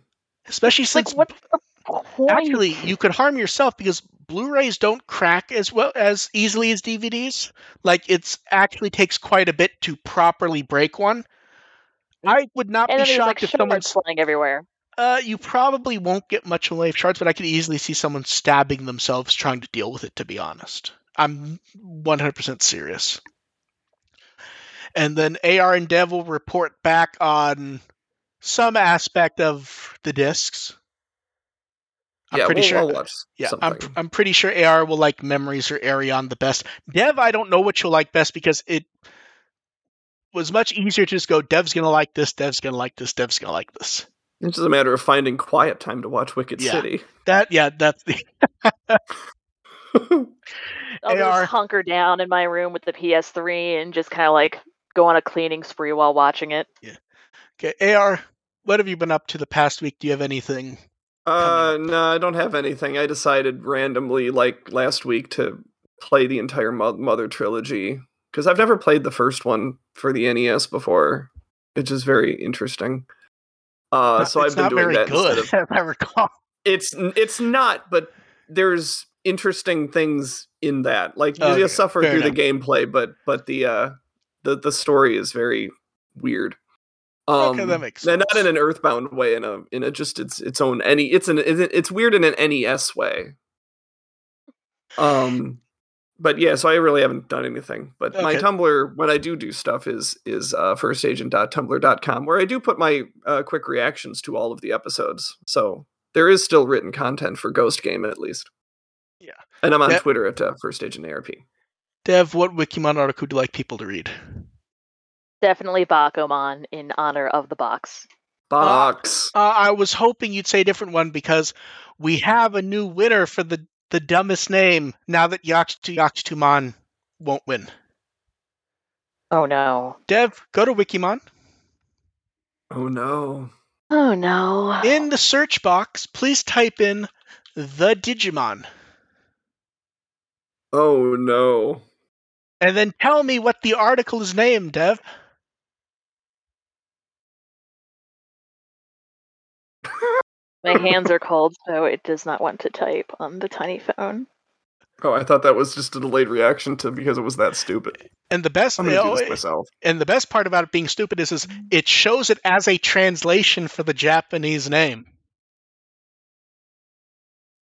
especially It's like since what's the point? actually you could harm yourself because blu-rays don't crack as well as easily as dvds like it's actually takes quite a bit to properly break one i would not and be then there's like shocked if someone's flying everywhere. uh, you probably won't get much in the way of shards but i could easily see someone stabbing themselves trying to deal with it to be honest i'm 100% serious and then ar and dev will report back on some aspect of the discs i'm yeah, pretty we'll, sure I'll watch yeah, I'm. I'm pretty sure AR will like Memories or Arion the best. Dev, I don't know what you'll like best because it was much easier to just go, Dev's going to like this, Dev's going to like this, Dev's going to like this. It's just a matter of finding quiet time to watch Wicked Yeah. City. That, yeah, that's the. I'll AR. just hunker down in my room with the PS3 and just kind of like go on a cleaning spree while watching it. Yeah. Okay, AR, what have you been up to the past week? Do you have anything? Uh, no, I don't have anything. I decided randomly, like last week, to play the entire Mo- Mother trilogy because I've never played the first one for the NES before. It's just very interesting. Uh, so it's I've been not doing very that good, of if I recall. it's it's not, but there's interesting things in that. Like you Okay, just suffer fair through the gameplay, but but the uh the the story is very weird. Um, Okay, that makes and Not in an Earthbound way, in a in a just its its own any. It's an it's weird in an NES way. Um, but yeah, so I really haven't done anything. But my Tumblr, when I do do stuff, is is uh, firstagent.tumblr.com, where I do put my uh, quick reactions to all of the episodes. So there is still written content for Ghost Game at least. Yeah. and I'm on. Twitter at uh, ARP. Dev, what Wikimon article would you like people to read? Definitely Bakumon in honor of the box. Box. Uh, I was hoping you'd say a different one because we have a new winner for the, the dumbest name now that Yakutu Yakutumon won't win. Oh no. Dev, go to Wikimon. oh no. Oh no. In the search box, please type in the Digimon. Oh no. And then tell me what the article is named, Dev. My hands are cold, so it does not want to type on the tiny phone. Oh, I thought that was just a delayed reaction to because it was that stupid. And the best I'm gonna know, do this myself. and the best part about it being stupid is, is it shows it as a translation for the Japanese name.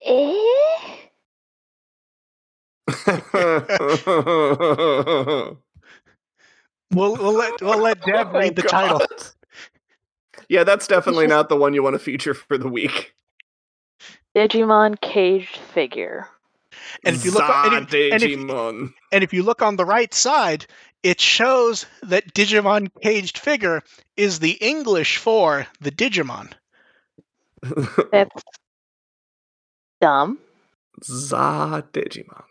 Eh? We'll we'll let we'll let oh Dev Oh, read the title. Yeah, that's definitely not the one you want to feature for the week. Digimon caged figure. And if you look on, and, if, and, if, and if you look on the right side, it shows that Digimon caged figure is the English for the Digimon. That's dumb. Za Digimon.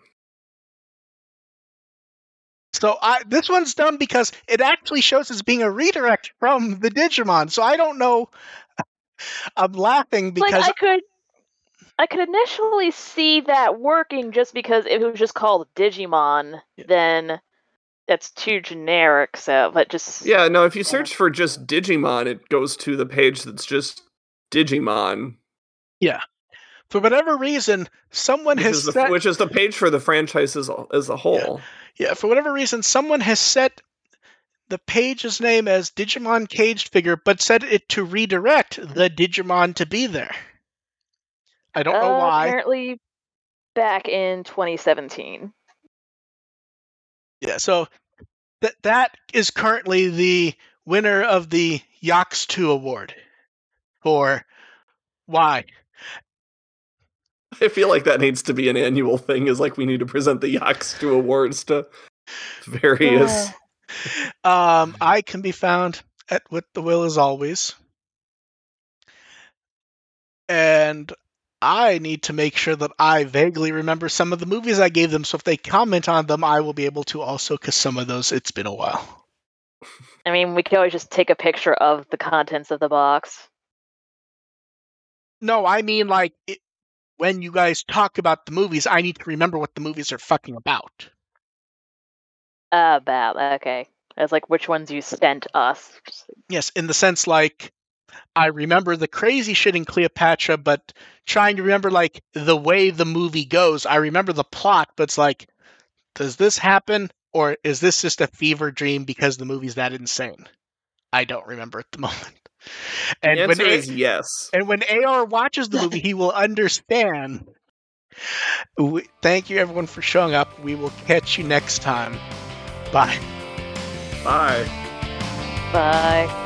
So I, this one's done because it actually shows as being a redirect from the Digimon. So I don't know. I'm laughing because like I could I could initially see that working just because if it was just called Digimon, Yeah. then that's too generic, so but just Yeah, no, if you search for just Digimon, it goes to the page that's just Digimon, for whatever reason, someone which has is, the, set, which is the page for the franchise as a, as a whole. yeah, for whatever reason, someone has set the page's name as Digimon caged figure, but set it to redirect the Digimon to be there. I don't know Uh, why. Apparently back in 2017. Yeah, so that that is currently the winner of the Yox 2 award for why. I feel like that needs to be an annual thing. Is like we need to present the Yachts to awards to various. Um, I can be found at With the Will as always. And I need to make sure that I vaguely remember some of the movies I gave them. So if they comment on them, I will be able to also, because some of those, it's been a while. I mean, we could always just take a picture of the contents of the box. No, I mean, like, it, when you guys talk about the movies, I need to remember what the movies are fucking about. Bad. Okay. As like which ones you sent us. Yes, in the sense like I remember the crazy shit in Cleopatra, but trying to remember like the way the movie goes. I remember the plot, but it's like, does this happen or is this just a fever dream because the movie's that insane? I don't remember at the moment. And the when answer A- is yes. and when AR watches the movie, he will understand. We, thank you everyone for showing up. We will catch you next time. Bye. Bye. Bye.